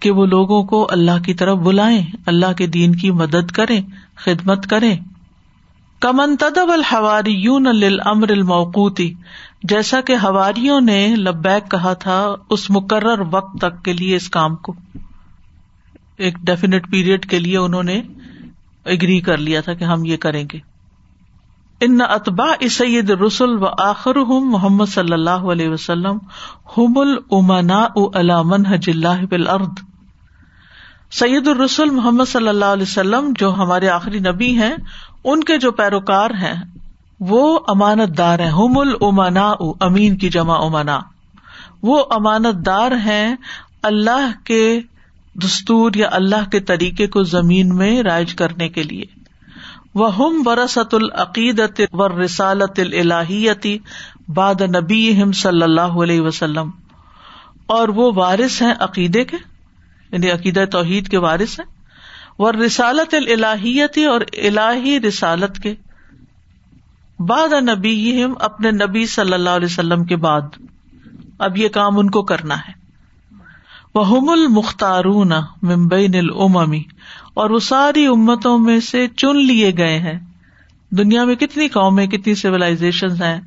کہ وہ لوگوں کو اللہ کی طرف بلائیں، اللہ کے دین کی مدد کریں، خدمت کریں۔ کمن تدب الحواری یون امر الموقوتی، جیسا کہ ہواریوں نے لبیک کہا تھا اس مقرر وقت تک کے لیے اس کام کو۔ ایک ڈیفینیٹ پیریڈ کے لیے انہوں نے اگری کر لیا تھا کہ ہم یہ کریں گے۔ ان اتبا سید رسول و آخر ہم محمد صلی اللہ علیہ وسلم ہم المنا علامن حج اللہ بالارض سید الرسول محمد صلی اللہ علیہ وسلم جو ہمارے آخری نبی ہیں ان کے جو پیروکار ہیں، وہ امانت دار ہیں۔ ہم المنا امین کی جمع امنا وہ امانت دار ہیں اللہ کے دستور یا اللہ کے طریقے کو زمین میں رائج کرنے کے لیے۔ وہ ہم ورثت العقیدت و رسالت الہیتی باد نبی صلی اللہ علیہ وسلم۔ اور وہ وارث ہیں عقیدے کے؟ یعنی عقیدہ توحید کے وارث ہیں؟ وہ رسالت الہیتی اور الہی رسالت کے بعد نبی اپنے نبی صلی اللہ علیہ وسلم کے بعد۔ اب یہ کام ان کو کرنا ہے۔ وہ ہم المختارون ممبئی نل اور وہ ساری امتوں میں سے چن لیے گئے ہیں۔ دنیا میں کتنی قومیں، کتنی سیولاشن ہیں۔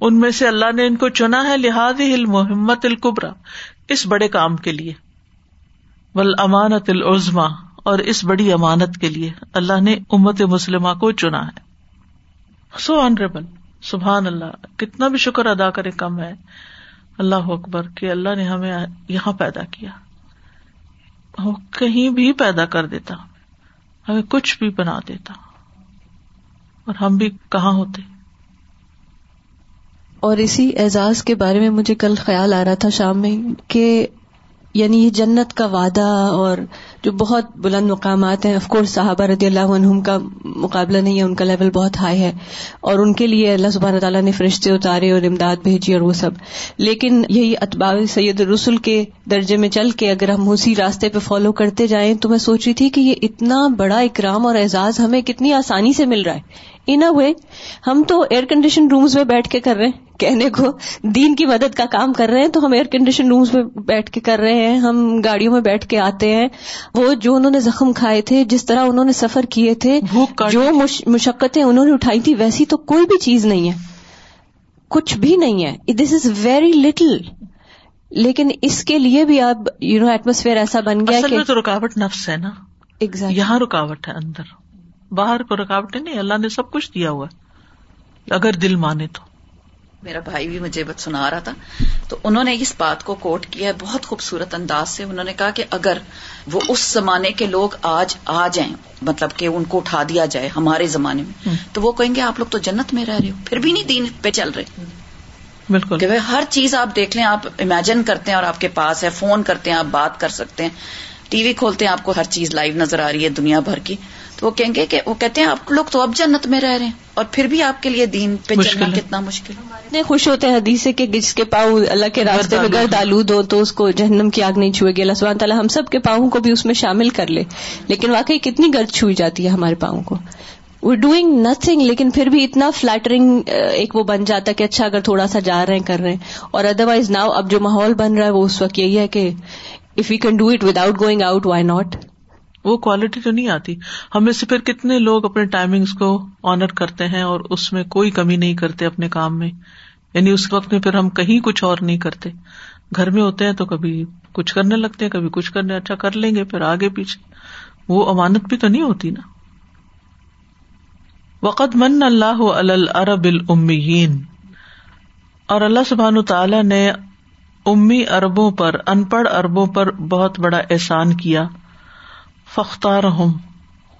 ان میں سے اللہ نے ان کو چنا ہے لہٰذ محمت القبرا اس بڑے کام کے لیے۔ ول امانت العزما اور اس بڑی امانت کے لیے اللہ نے امت مسلمہ کو چنا ہے۔ سو آنریبل سبحان اللہ، کتنا بھی شکر ادا کرے کم ہے۔ اللہ اکبر کہ اللہ نے ہمیں یہاں پیدا کیا۔ وہ کہیں بھی پیدا کر دیتا، ہمیں کچھ بھی بنا دیتا۔ اور ہم بھی کہاں ہوتے۔ اور اسی اعزاز کے بارے میں مجھے کل خیال آ رہا تھا شام میں کہ یعنی یہ جنت کا وعدہ اور جو بہت بلند مقامات ہیں. کورس صحابہ رضی اللہ عنہم کا مقابلہ نہیں ہے، ان کا لیول بہت ہائی ہے. اور ان کے لیے اللہ سبحانہ تعالیٰ نے فرشتے اتارے اور امداد بھیجی اور وہ سب. لیکن یہی اتباع سید رسول کے درجے میں چل کے اگر ہم اسی راستے پہ فالو کرتے جائیں، تو میں سوچ رہی تھی کہ یہ اتنا بڑا اکرام اور اعزاز ہمیں کتنی آسانی سے مل رہا ہے. ان اے وے ہم تو ایئر کنڈیشن رومز میں بیٹھ کے کر رہے ہیں۔ کہنے کو دین کی مدد کا کام کر رہے ہیں تو ہم ایئر کنڈیشن رومز میں بیٹھ کے کر رہے ہیں۔ ہم گاڑیوں میں بیٹھ کے آتے ہیں۔ وہ جو انہوں نے زخم کھائے تھے جس طرح انہوں نے سفر کیے تھے جو مشقتیں انہوں نے اٹھائی تھی ویسی تو کوئی بھی چیز نہیں ہے۔ کچھ بھی نہیں ہے۔ دس از ویری لٹل لیکن اس کے لیے بھی اب یو نو ایٹموسفیئر ایسا بن گیا کہ تو رکاوٹ نفس ہے نا۔ Exactly. یہاں رکاوٹ ہے اندر۔ باہر کو رکاوٹ نہیں اللہ نے سب کچھ دیا ہوا اگر دل مانے تو۔ میرا بھائی بھی مجھے بت سنا رہا تھا۔ تو انہوں نے اس بات کو کوٹ کیا ہے بہت خوبصورت انداز سے انہوں نے کہا کہ اگر وہ اس زمانے کے لوگ آج آ جائیں مطلب کہ ان کو اٹھا دیا جائے ہمارے زمانے میں تو وہ کہیں گے آپ لوگ تو جنت میں رہ رہے ہو پھر بھی نہیں دین پہ چل رہے۔ بالکل۔ کہ ہر چیز آپ دیکھ لیں آپ امیجن کرتے ہیں اور آپ کے پاس ہے فون کرتے ہیں آپ بات کر سکتے ہیں۔ ٹی وی کھولتے ہیں آپ کو ہر چیز لائیو نظر آ رہی ہے دنیا بھر کی۔ تو وہ کہیں گے کہ وہ کہتے ہیں آپ لوگ تو اب جنت میں رہ رہے ہیں اور پھر بھی آپ کے لیے دین پہ مشکل چلنا۔ کتنا مشکل اتنے خوش ہوتے ہیں حدیث سے کہ جس کے پاؤں اللہ کے راستے میں گرد آلود ہو تو اس کو جہنم کی آگ نہیں چھوئے گی۔ اللہ سبحانہ تعالیٰ ہم سب کے پاؤں کو بھی اس میں شامل کر لے۔ لیکن واقعی کتنی گرد چھوئی جاتی ہے ہمارے پاؤں کو۔ وی ڈوئنگ نتھنگ لیکن پھر بھی اتنا فلیٹرنگ ایک وہ بن جاتا ہے کہ اچھا اگر تھوڑا سا جا رہے ہیں کر رہے ہیں۔ اور ادر وائز ناؤ اب جو ماحول بن رہا ہے وہ اس وقت یہی ہے کہ if you can do it without going out why not وہ کوالٹی تو نہیں آتی۔ ہمیں سے پھر کتنے لوگ اپنے ٹائمنگس کو آنر کرتے ہیں اور اس میں کوئی کمی نہیں کرتے اپنے کام میں۔ یعنی اس وقت میں پھر ہم کہیں کچھ اور نہیں کرتے۔ گھر میں ہوتے ہیں تو کبھی کچھ کرنے لگتے ہیں، کبھی کچھ کرنے اچھا کر لیں گے، پھر آگے پیچھے۔ وہ امانت بھی تو نہیں ہوتی نا۔ وقت من اللہ العرب المیین اور اللہ سبحان تعالی نے امی اربوں پر ان پڑھ اربوں پر بہت بڑا احسان کیا۔ فختار ہوں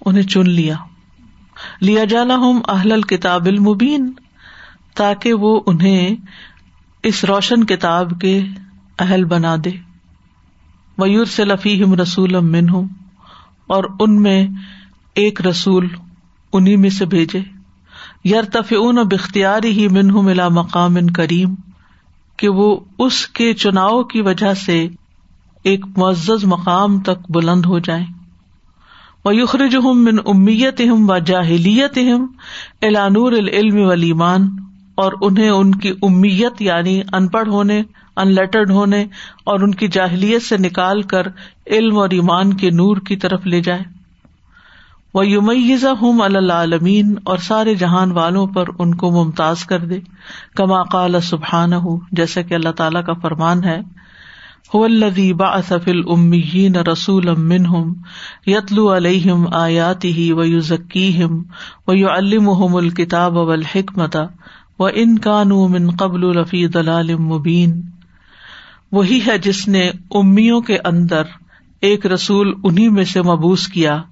انہیں چن لیا۔ لیا جانا ہوں اہل الکتاب المبین، تاکہ وہ انہیں اس روشن کتاب کے اہل بنا دے۔ میور سے لفیم رسول من ہوں اور ان میں ایک رسول انہیں میں سے بھیجے۔ یرتفعون بختیاری ہی منہ ملا مقام ان کریم، کہ وہ اس کے چناؤ کی وجہ سے ایک معزز مقام تک بلند ہو جائیں۔ یخرج ہم من امیت ہم و جاہلیت ہم الانور العلم ولیمان اور انہیں ان کی امیت یعنی ان پڑھ ہونے، ان لیٹرڈ ہونے اور ان کی جاہلیت سے نکال کر علم اور ایمان کے نور کی طرف لے جائے۔ وہ یومیزا ہوں العالمین اور سارے جہان والوں پر ان کو ممتاز کر دے۔ کما قال سبحان ہوں جیسا کہ اللہ تعالیٰ کا فرمان ہے۔ الذي بعث في الأميين رسولا منهم يتلو عليهم آياته ويزكيهم ويعلمهم الكتاب والحكمة، وإن كانوا من قبل لفي ضلال مبين۔ وہی ہے جس نے امیوں کے اندر ایک رسول انہیں میں سے مبوس کیا،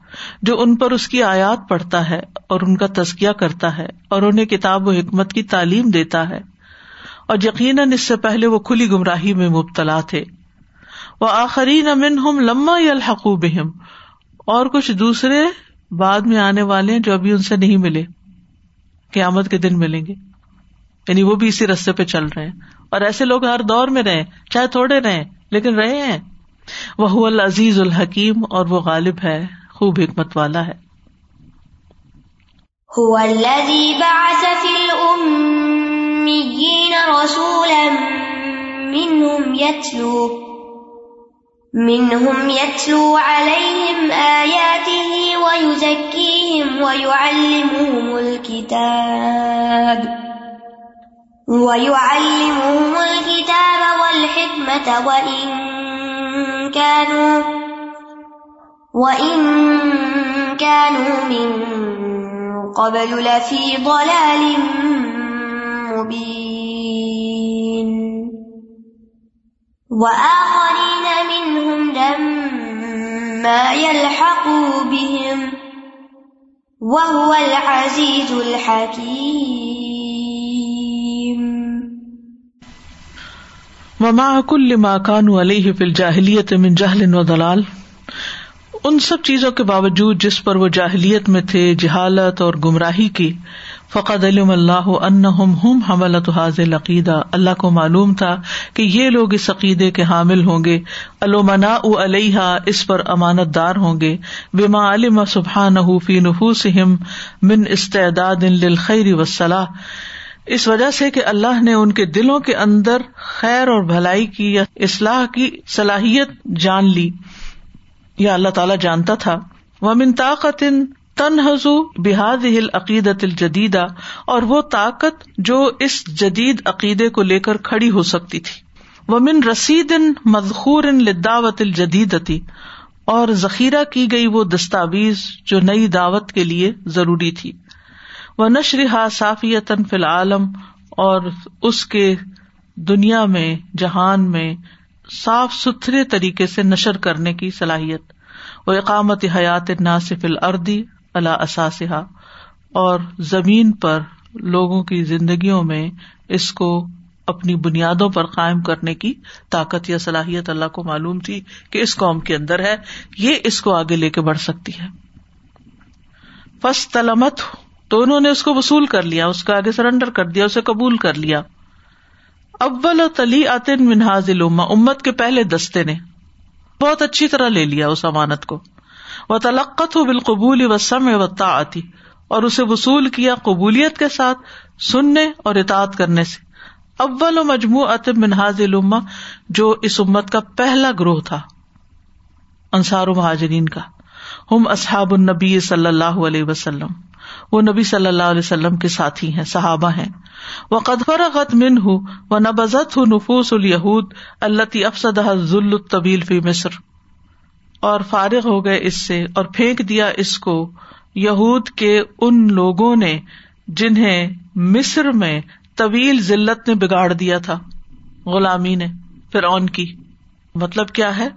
جو ان پر اس کی آیات پڑھتا ہے اور ان کا تزکیہ کرتا ہے اور انہیں کتاب و حکمت کی تعلیم دیتا ہے۔ اور یقیناً اس سے پہلے وہ کھلی گمراہی میں مبتلا تھے۔ وہ آخری نمن ہم لما الحقو بہم۔ اور کچھ دوسرے بعد میں آنے والے جو ابھی ان سے نہیں ملے، قیامت کے دن ملیں گے۔ یعنی وہ بھی اسی رستے پہ چل رہے ہیں۔ اور ایسے لوگ ہر دور میں رہے، چاہے تھوڑے رہے لیکن رہے ہیں۔ وہ العزیز الحکیم، اور وہ غالب ہے، خوب حکمت والا ہے۔ هو الذي بعث في الأميين رسولا منهم يتلو منهم يتلو عليهم آياته ويزكيهم ويعلمهم الكتاب ويعلمهم الكتاب والحكمة وإن كانوا وإن كانوا من قبل لفي ضلال مبين وآخرين منهم لما يلحقوا بهم وهو العزيز الحكيم. وما کل ما كانوا علیہ فی الجاہلیت من جہل و دلال ان سب چیزوں کے باوجود جس پر وہ جاہلیت میں تھے، جہالت اور گمراہی کی فقد علم اللہ انہم ہم حملت حاضل عقیدہ اللہ کو معلوم تھا کہ یہ لوگ اس عقیدے کے حامل ہوں گے۔ علومنا علیہ اس پر امانت دار ہوں گے۔ بما علم سبحانہ فی نفوسہم من استعداد للخیر والصلاح۔ اس وجہ سے کہ اللہ نے ان کے دلوں کے اندر خیر اور بھلائی کی یا اصلاح کی صلاحیت جان لی۔ یا اللہ تعالیٰ جانتا تھا۔ وہ من طاقت تنہزو بحاد ہل عقیدت الجدیدہ، اور وہ طاقت جو اس جدید عقیدے کو لے کر کھڑی ہو سکتی تھی۔ وہ من رسید مذخور لداوت الجدیدتی اور ذخیرہ کی گئی وہ دستاویز جو نئی دعوت کے لیے ضروری تھی۔ وہ نشرحا صافیتن فی العالم، اور اس کے دنیا میں، جہان میں صاف ستھرے طریقے سے نشر کرنے کی صلاحیت۔ وہ اقامت حیات ناصف الردی اللہ اثاثہ اور زمین پر لوگوں کی زندگیوں میں اس کو اپنی بنیادوں پر قائم کرنے کی طاقت یا صلاحیت اللہ کو معلوم تھی کہ اس قوم کے اندر ہے، یہ اس کو آگے لے کے بڑھ سکتی ہے۔ فس تلمت تو انہوں نے اس کو وصول کر لیا، اس کا آگے سرینڈر کر دیا، اسے قبول کر لیا۔ اول و تلی آتن منہاز امت کے پہلے دستے نے۔ بہت اچھی طرح لے لیا اس امانت کو۔ وہ تلقت ہو بالقبول و سم و آتی اور اسے وصول کیا قبولیت کے ساتھ سننے اور اطاعت کرنے سے۔ اول و مجموع اتم منہاز الما جو اس امت کا پہلا گروہ تھا۔ انصار و مہاجرین کا۔ ہم اصحاب النبی صلی اللہ علیہ وسلم۔ وہ نبی صلی اللہ علیہ وسلم کے ساتھی ہیں، صحابہ ہیں۔ وہ قدفر غت من ہوں وہ نبزت ہوں نفوس الہود اللہ افسد ذل الطبیل فی مصر۔ اور فارغ ہو گئے اس سے اور پھینک دیا اس کو۔ یہود کے ان لوگوں نے جنہیں مصر میں طویل ذلت نے بگاڑ دیا تھا۔ غلامی نے پھر اون کی۔ مطلب کیا ہے؟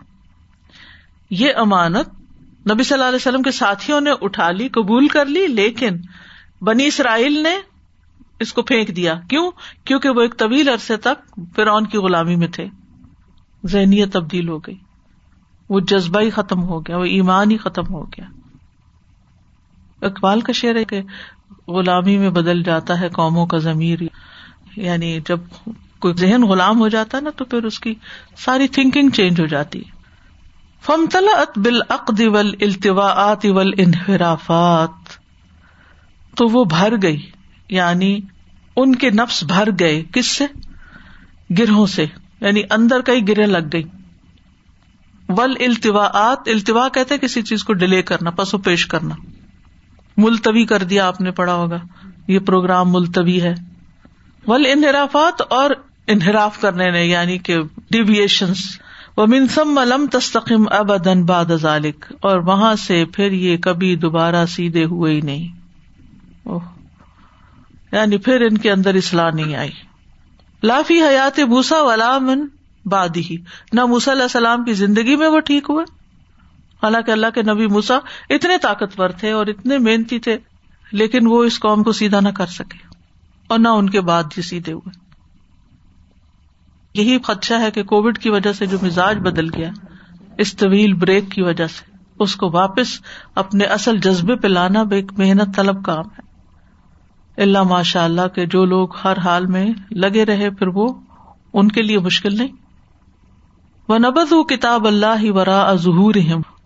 یہ امانت نبی صلی اللہ علیہ وسلم کے ساتھیوں نے اٹھا لی، قبول کر لی، لیکن بنی اسرائیل نے اس کو پھینک دیا۔ کیوں؟ کیونکہ وہ ایک طویل عرصے تک فرعون کی غلامی میں تھے۔ ذہنیت تبدیل ہو گئی۔ وہ جذبہ ہی ختم ہو گیا، وہ ایمان ہی ختم ہو گیا۔ اقبال کا شعر ہے کہ غلامی میں بدل جاتا ہے قوموں کا ضمیر۔ یعنی جب کوئی ذہن غلام ہو جاتا ہے نا، تو پھر اس کی ساری تھنکنگ چینج ہو جاتی۔ ہے فمتلا بال عقد ول التواط ول انحرافات تو وہ بھر گئی یعنی ان کے نفس بھر گئے، کس سے؟ گرہوں سے۔ یعنی اندر کئی گرہ لگ گئی ول التواط التوا کہتے کسی چیز کو ڈیلے کرنا، پسو پیش کرنا۔ ملتوی کر دیا آپ نے، پڑھا ہوگا۔ یہ پروگرام ملتوی ہے۔ ول انحرافات اور انحراف کرنے نے یعنی کہ ڈیویشنس وہ منسم ملم تستقم اب ادن باد ذالک اور وہاں سے پھر یہ کبھی دوبارہ سیدھے ہوئے ہی نہیں۔ یعنی پھر ان کے اندر اصلاح نہیں آئی۔ لافی حیات بوسا من باد ہی۔ نہ موسا علیہ السلام کی زندگی میں وہ ٹھیک ہوئے۔ حالانکہ اللہ کے نبی موسا اتنے طاقتور تھے اور اتنے محنتی تھے، لیکن وہ اس قوم کو سیدھا نہ کر سکے اور نہ ان کے بعد جی سیدھے ہوئے۔ یہی خدشہ ہے کہ کووڈ کی وجہ سے جو مزاج بدل گیا، اس طویل بریک کی وجہ سے، اس کو واپس اپنے اصل جذبے پہ لانا بھی ایک محنت طلب کام ہے۔ اللہ ماشاء اللہ کے جو لوگ ہر حال میں لگے رہے، پھر وہ ان کے لیے مشکل نہیں۔ وہ نبز وہ کتاب اللہ ہی ورا ظہور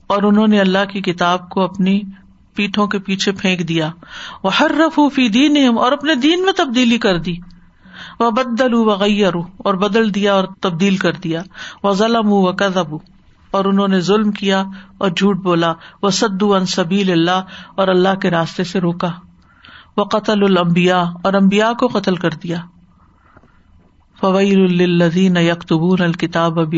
اور انہوں نے اللہ کی کتاب کو اپنی پیٹھوں کے پیچھے پھینک دیا۔ وہ ہر رفوفی دین اور اپنے دین میں تبدیلی کر دی۔ وہ بدل وغیر اور بدل دیا اور تبدیل کر دیا۔ وہ ظلم و کزب اور انہوں نے ظلم کیا اور جھوٹ بولا۔ وہ سدو ان سبیل اللہ، اور اللہ کے راستے سے روکا۔ وہ قتل المبیا اور امبیا کو قتل کر دیا۔ فویل الزین یکتبون الکتاب اب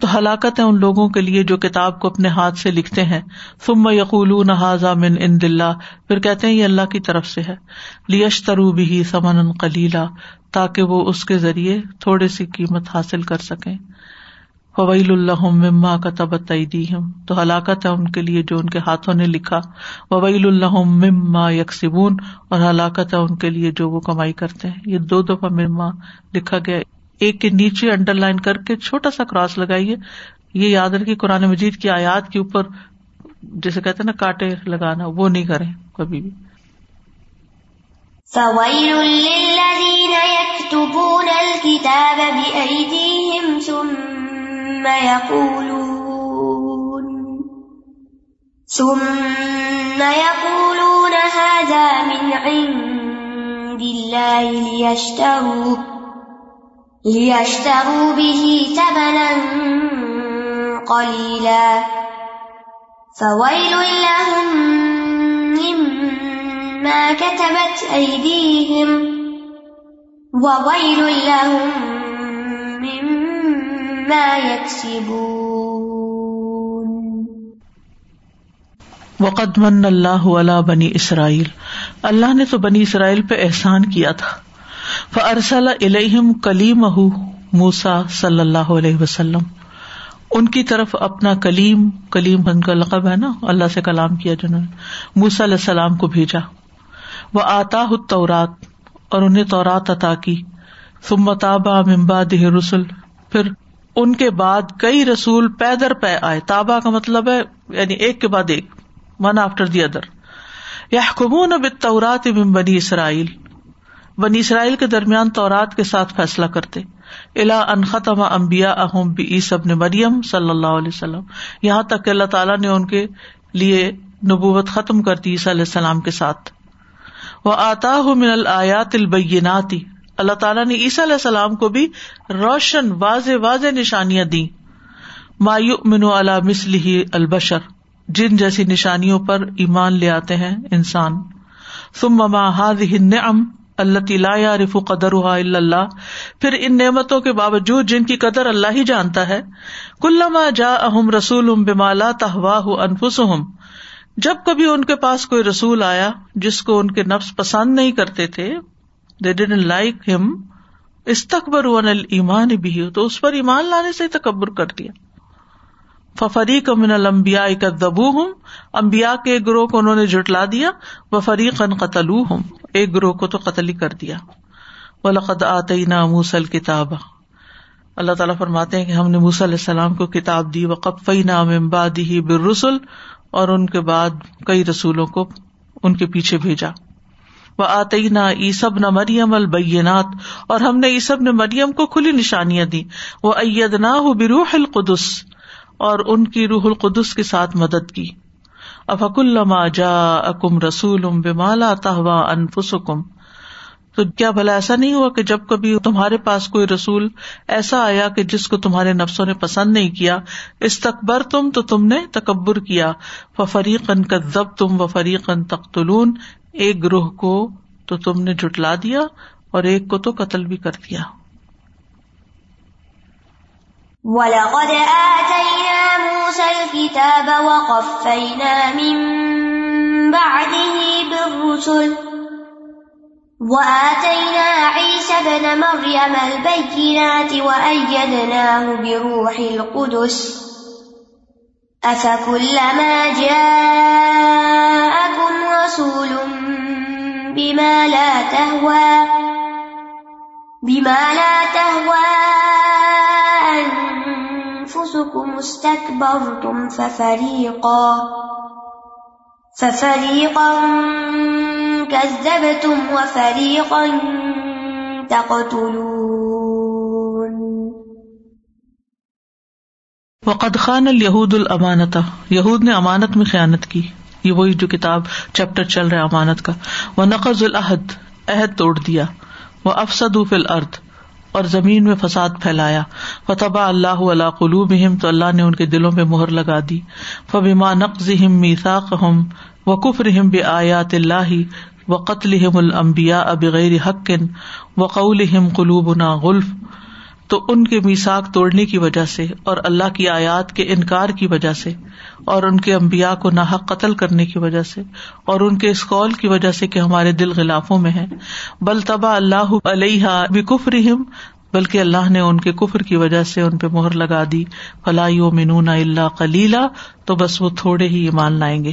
تو ہلاکت ہے ان لوگوں کے لیے جو کتاب کو اپنے ہاتھ سے لکھتے ہیں۔ ثم یقول حاضا من ان دلہ پھر کہتے ہیں یہ اللہ کی طرف سے ہے۔ لیشترو بھی سمن کلیلہ تاکہ وہ اس کے ذریعے تھوڑی سی قیمت حاصل کر سکیں۔ فویل اللہ مما کا تبت تو ہلاکت ہے ان کے لیے جو ان کے ہاتھوں نے لکھا۔ وویل اللہ مما یکسبون اور ہلاکت ہے ان کے لیے جو وہ کمائی کرتے ہیں۔ یہ دو دفعہ مما لکھا گیا۔ ایک کے نیچے انڈر لائن کر کے چھوٹا سا کراس لگائیے۔ یہ یاد رکھیے، قرآن مجید کی آیات کے اوپر جیسے کہتے نا، کاٹے لگانا، وہ نہیں کریں کبھی بھی۔ ثم يقولون. هذا من عند الله ليشتروا ليشتروا به ثمنا قليلا. فويل لهم مما كتبت أيديهم. وويل لهم مما يكسبون. وقد من اللہ علی بنی اسرائیل۔ اللہ نے تو بنی اسرائیل پہ احسان کیا تھا۔ فرسل الہم کلیم موسا صلی اللہ علیہ وسلم۔ ان کی طرف اپنا کلیم کلیم ان کا لقب ہے نا، اللہ سے کلام کیا جنہوں نے۔ موسا علیہ السلام کو بھیجا۔ وہ آتا تورات اور انہیں تورات عطا کی۔ تابا ممباد رسول پھر ان کے بعد کئی رسول پیدر پے آئے۔ تابا کا مطلب ہے یعنی ایک کے بعد ایک ون آفٹر دی ادر یا حکمون بطورات من بنی اسرائیل۔ بنی اسرائیل کے درمیان تورات کے ساتھ فیصلہ کرتے۔ الا ان ختم امبیا اہم بی سب نے مریم صلی اللہ علیہ وسلم۔ یہاں تک کہ اللہ تعالیٰ نے ان کے لیے نبوت ختم کر دی عیسی علیہ السلام کے ساتھ۔ وہ آتا من الآیات البیناتی۔ اللہ تعالیٰ نے عیسی علیہ السلام کو بھی روشن واضح واضح نشانیاں دی مایو من علا مسلی البشر، جن جیسی نشانیوں پر ایمان لے آتے ہیں انسان۔ ثم ما هذه النعم اللہ لا يعرف قدرها الا اللہ پھر ان نعمتوں کے باوجود جن کی قدر اللہ ہی جانتا ہے، کلما جاءهم رسول بما لا تهواه انفسهم جب کبھی ان کے پاس کوئی رسول آیا جس کو ان کے نفس پسند نہیں کرتے تھے دے ڈن لائک ہم استقبر ایمان بھی تو اس پر ایمان لانے سے تکبر کر دیا. فریق امن المبیا کا دبو ہوں امبیا کے ایک گروہ کو انہوں نے جٹلا دیا. وہ فریق ان قتل ہوں ایک گروہ کو تو قتل ہی کر دیا. وہ لقد آتی نا موسل کتاب اللہ تعالیٰ فرماتے ہیں کہ ہم نے موسی علیہ السلام کو کتاب دی. وقف نام امباد ہی برسل اور ان کے بعد کئی رسولوں کو ان کے پیچھے بھیجا. وہ آتی نا ایسب نہ مریم البینات، اور ہم نے ایسب نے مریم کو کھلی نشانیاں دی وہ اید نہ ہو بروح القدس، اور ان کی روح القدس کے ساتھ مدد کی۔ افک الما جا اکم رسول ام تہوا انفسکم تو کیا بھلا ایسا نہیں ہوا کہ جب کبھی تمہارے پاس کوئی رسول ایسا آیا کہ جس کو تمہارے نفسوں نے پسند نہیں کیا اس تکبر تم تو تم نے تکبر کیا۔ فریقن کا ضب تم و فریقن تختلون ایک گروہ کو تو تم نے جٹلا دیا اور ایک کو تو قتل بھی کر دیا۔ وَلَقَدْ آتَيْنَا مُوسَى الْكِتَابَ وَقَفَّيْنَا مِن بَعْدِهِ بِالرُّسُلِ وَآتَيْنَا عِيسَى ابْنَ مَرْيَمَ الْبَيِّنَاتِ وَأَيَّدْنَاهُ بِرُوحِ الْقُدُسِ أَفَكُلَّمَا جَاءَكُمْ رَسُولٌ بِمَا لَا تَهْوَى، بِمَا لَا تَهْوَى أَنفُسُكُمُ اسْتَكْبَرْتُمْ فَفَرِيقًا فَفَرِيقًا كَذَّبْتُمْ وَفَرِيقًا تَقْتُلُونَ. وقد خان الہود الامانتا یہود نے امانت میں خیانت کی۔ یہ وہی جو کتاب چیپٹر چل رہا ہے امانت کا۔ وہ نقض العہد، عہد توڑ دیا۔ وہ افسد فی الارض اور زمین میں فساد پھیلایا۔ فتبا اللہ اللہ قلوب تو اللہ نے ان کے دلوں پہ مہر لگا دی۔ فبیما نقز میساق ہم و کفر ہم بے آیات اللہ و قتل ہم المبیا ابغیر حقن و قول ہم قلوب نا غلف۔ تو ان کے میساک توڑنے کی وجہ سے اور اللہ کی آیات کے انکار کی وجہ سے اور ان کے امبیا کو ناحق قتل کرنے کی وجہ سے اور ان کے اس قول کی وجہ سے کہ ہمارے دل غلافوں میں ہے بل تبا اللہ علیہ بکفر بلکہ اللہ نے ان کے کفر کی وجہ سے ان پہ مہر لگا دی۔ فلاح و منون اللہ کلیلہ تو بس وہ تھوڑے ہی ایمان لائیں گے۔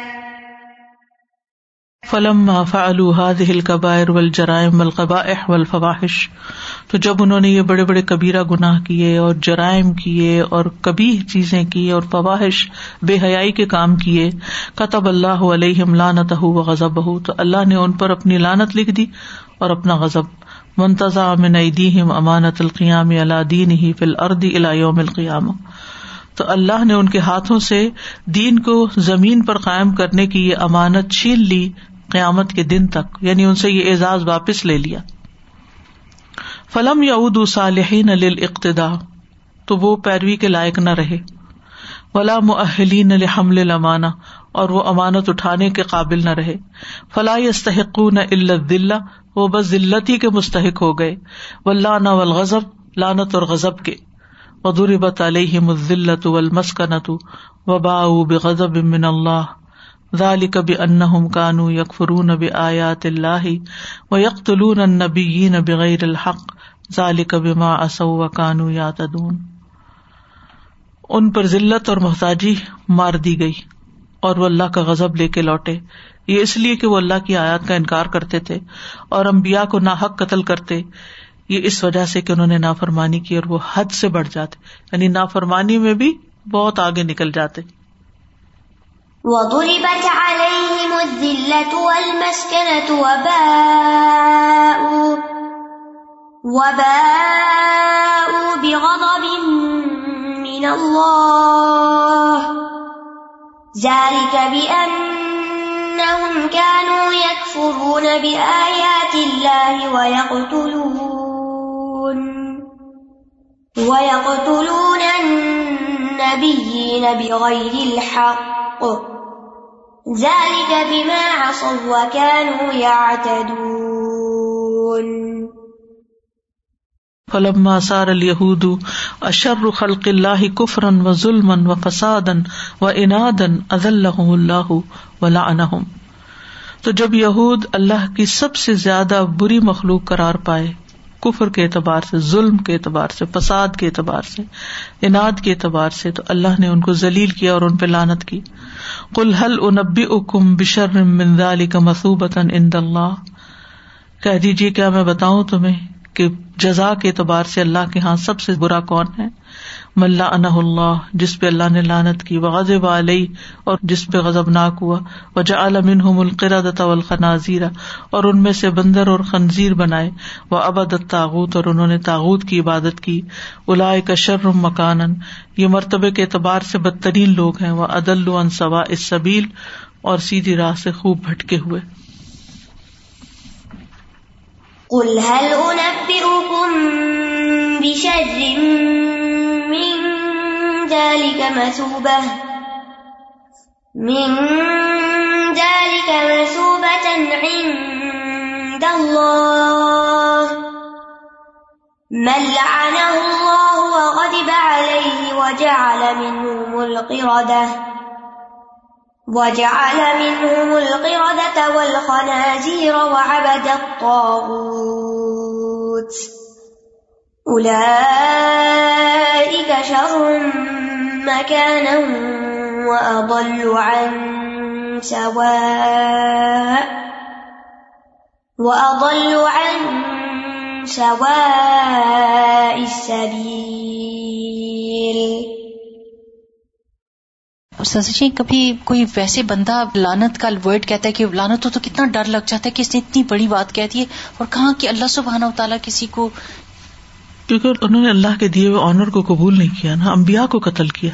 فلم فعلوا هذه الكبائر والجرائم والقبائح والفواحش، تو جب انہوں نے یہ بڑے بڑے کبیرہ گناہ کیے اور جرائم کیے اور کبھی چیزیں کی اور فواہش بے حیائی کے کام کیے قطب اللہ علیہ لانت و غضب ہو تو اللہ نے ان پر اپنی لانت لکھ دی اور اپنا غضب۔ منتظا من ایدیہم امانت القیام علی دین ہی فی الارض الى یوم القیام تو اللہ نے ان کے ہاتھوں سے دین کو زمین پر قائم کرنے کی یہ امانت چھین لی۔ قیامت کے دن تک یعنی ان سے یہ اعزاز واپس لے لیا۔ فلم یعود صالحین اقتدا تو وہ پیروی کے لائق نہ رہے۔ ولا محلین حمل لمانا اور وہ امانت اٹھانے کے قابل نہ رہے۔ فلاح استحق نہ دلہ وہ بس ذلت کے مستحق ہو گئے۔ و لانا والغضب لانت اور غضب کے۔ ودربت علیہ مزلت والمسکنت وباء بغضب من اللہ ذالک بانہم کانوا یکفرون بآیات اللہ و یقتلون النبیین بغیر الحق، ذالک بما عصوا وکانوا یعتدون۔ ان پر ذلت اور محتاجی مار دی گئی اور وہ اللہ کا غضب لے کے لوٹے۔ یہ اس لیے کہ وہ اللہ کی آیات کا انکار کرتے تھے اور امبیا کو ناحق قتل کرتے۔ یہ اس وجہ سے کہ انہوں نے نافرمانی کی اور وہ حد سے بڑھ جاتے۔ یعنی نافرمانی میں بھی بہت آگے نکل جاتے۔ وضربت عليهم الذلة والمسكنة وباءوا وباءوا بغضب من الله. ذلك بأنهم كانوا يكفرون بآيات الله ويقتلون ويقتلون النبيين بغير الحق. الحق. ذلك بما عصوا وكانوا يعتدون. فلما سار اليهود اشر خلق اللہ کفرا و ظلم و اذلهم اللہ ولعنهم. تو جب یہود اللہ کی سب سے زیادہ بری مخلوق قرار پائے کفر کے اعتبار سے، ظلم کے اعتبار سے، فساد کے اعتبار سے اناد کے اعتبار سے تو اللہ نے ان کو ذلیل کیا اور ان پہ لانت کی۔ کل حل انبی اکم بشر علی کا مسوبت اند اللہ؟ کہہ دیجیے کیا میں بتاؤں تمہیں؟ کہ جزا کے اعتبار سے اللہ کے ہاں سب سے برا کون ہے؟ ملا انہ اللہ، جس پہ اللہ نے لانت کی غزب علیہ، اور جس پہ غزب ناک ہوا وجا عالمن القرا والخنازیرہ اور ان میں سے بندر اور خنزیر بنائے وہ ابد تاغت اور انہوں نے تاغت کی عبادت کی۔ الا کشر مکان یہ مرتبے کے اعتبار سے بدترین لوگ ہیں۔ وہ عدل سوا اس سبیل اور سیدھی راہ سے خوب بھٹکے ہوئے۔ قل هل أنبئكم بشر من ذلك مثوبة من ذلك مثوبة عند الله من لعنه الله وغضب عليه وجعل منهم القردة وجعل منهم القردة والخنازير وعبد الطاغوت. أولئك شر مكانا وأضل عن سواء وأضل عن سواء السبيل. سر جی کبھی کوئی ویسے بندہ لانت کا ورڈ کہتا ہے کہ لانت ہو تو کتنا ڈر لگ جاتا ہے کہ اس نے اتنی بڑی بات کہتی ہے، اور کہاں کہ اللہ سبحانہ و تعالیٰ کسی کو کیونکہ انہوں نے اللہ کے دیے ہوئے آنر کو قبول نہیں کیا نا امبیا کو قتل کیا۔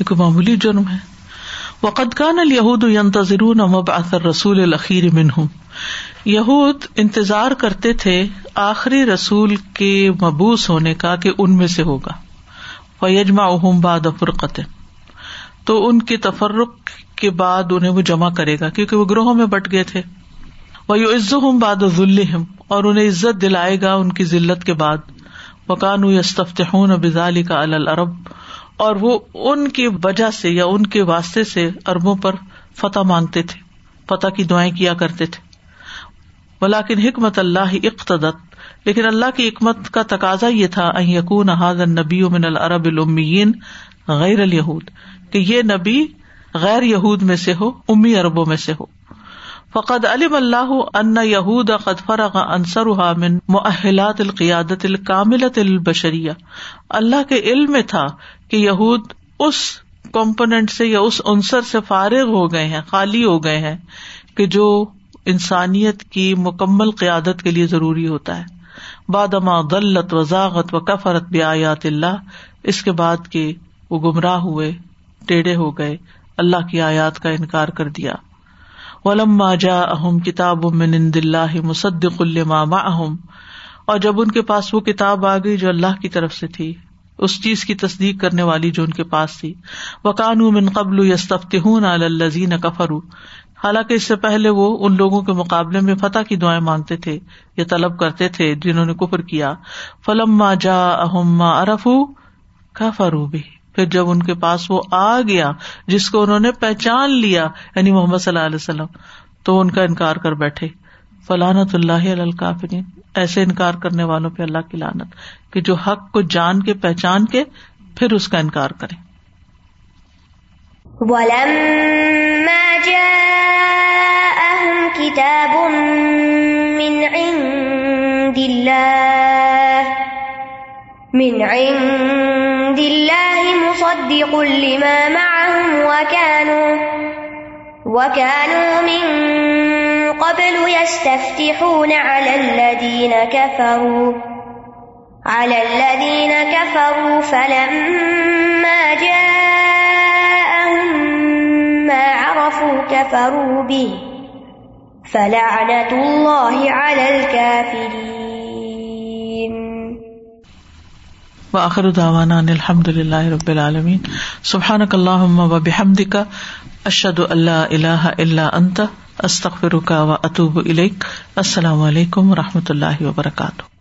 یہ کوئی معمولی جرم ہے۔ وقت کان الہود ینتظر مبعث رسول الخیر منہم یہود انتظار کرتے تھے آخری رسول کے مبوس ہونے کا کہ ان میں سے ہوگا۔ فیجما بعد فرقت تو ان کے تفرق کے بعد انہیں وہ جمع کرے گا، کیونکہ وہ گروہوں میں بٹ گئے تھے۔ وہ عز ہوں باد ذلحم اور انہیں عزت دلائے گا ان کی ذلت کے بعد۔ وکان استفتحون بزالی کا العرب اور وہ ان کی وجہ سے یا ان کے واسطے سے اربوں پر فتح مانگتے تھے، فتح کی دعائیں کیا کرتے تھے۔ ولاکن حکمت اللہ اقتدت، لیکن اللہ کی حکمت کا تقاضا یہ تھا یقون احاظ نبی من العرب العمین غیر الہود کہ یہ نبی غیر یہود میں سے ہو، امی اربوں میں سے ہو۔ فقد علم اللہ ان یہود قد فرغ انصر من مؤہلات القیادت الکاملت البشریہ۔ اللہ کے علم میں تھا کہ یہود اس کمپونیٹ سے یا اس عنصر سے فارغ ہو گئے ہیں، خالی ہو گئے ہیں کہ جو انسانیت کی مکمل قیادت کے لیے ضروری ہوتا ہے۔ بادما غلط وضاغت و کفرت بیات اللہ، اس کے بعد کے وہ گمراہ ہوئے۔ ٹیڑے ہو گئے۔ اللہ کی آیات کا انکار کر دیا۔ ولم جا اہم کتاب من اللہ مصدق اہم اور جب ان کے پاس وہ کتاب آ گئی جو اللہ کی طرف سے تھی، اس چیز کی تصدیق کرنے والی جو ان کے پاس تھی۔ وہ کانو من قبل یستفت الزین کفر حالانکہ اس سے پہلے وہ ان لوگوں کے مقابلے میں فتح کی دعائیں مانگتے تھے یا طلب کرتے تھے جنہوں نے کفر کیا۔ فلم جا اہم ارف کا فروبی پھر جب ان کے پاس وہ آ گیا، جس کو انہوں نے پہچان لیا یعنی محمد صلی اللہ علیہ وسلم، تو ان کا انکار کر بیٹھے۔ فلانت اللہ الکافرین۔ ایسے انکار کرنے والوں پہ اللہ کی لانت کہ جو حق کو جان کے، پہچان کے، پھر اس کا انکار کرے۔ كتاب من عند الله، من عند الله مصدق لما معهم وكانوا وكانوا من قبل يستفتحون على الذين كفروا. على الذين كفروا فلما جاءهم ما عرفوا كفروا به. فلعنت اللہ علی الكافرین وآخر دعوانا ان الحمد للہ رب العالمین. سبحانک اللہم و بحمدک، اشہد اللہ الہ الا انت، استغفرک و اتوب الیک. السلام علیکم و رحمۃ اللہ وبرکاتہ.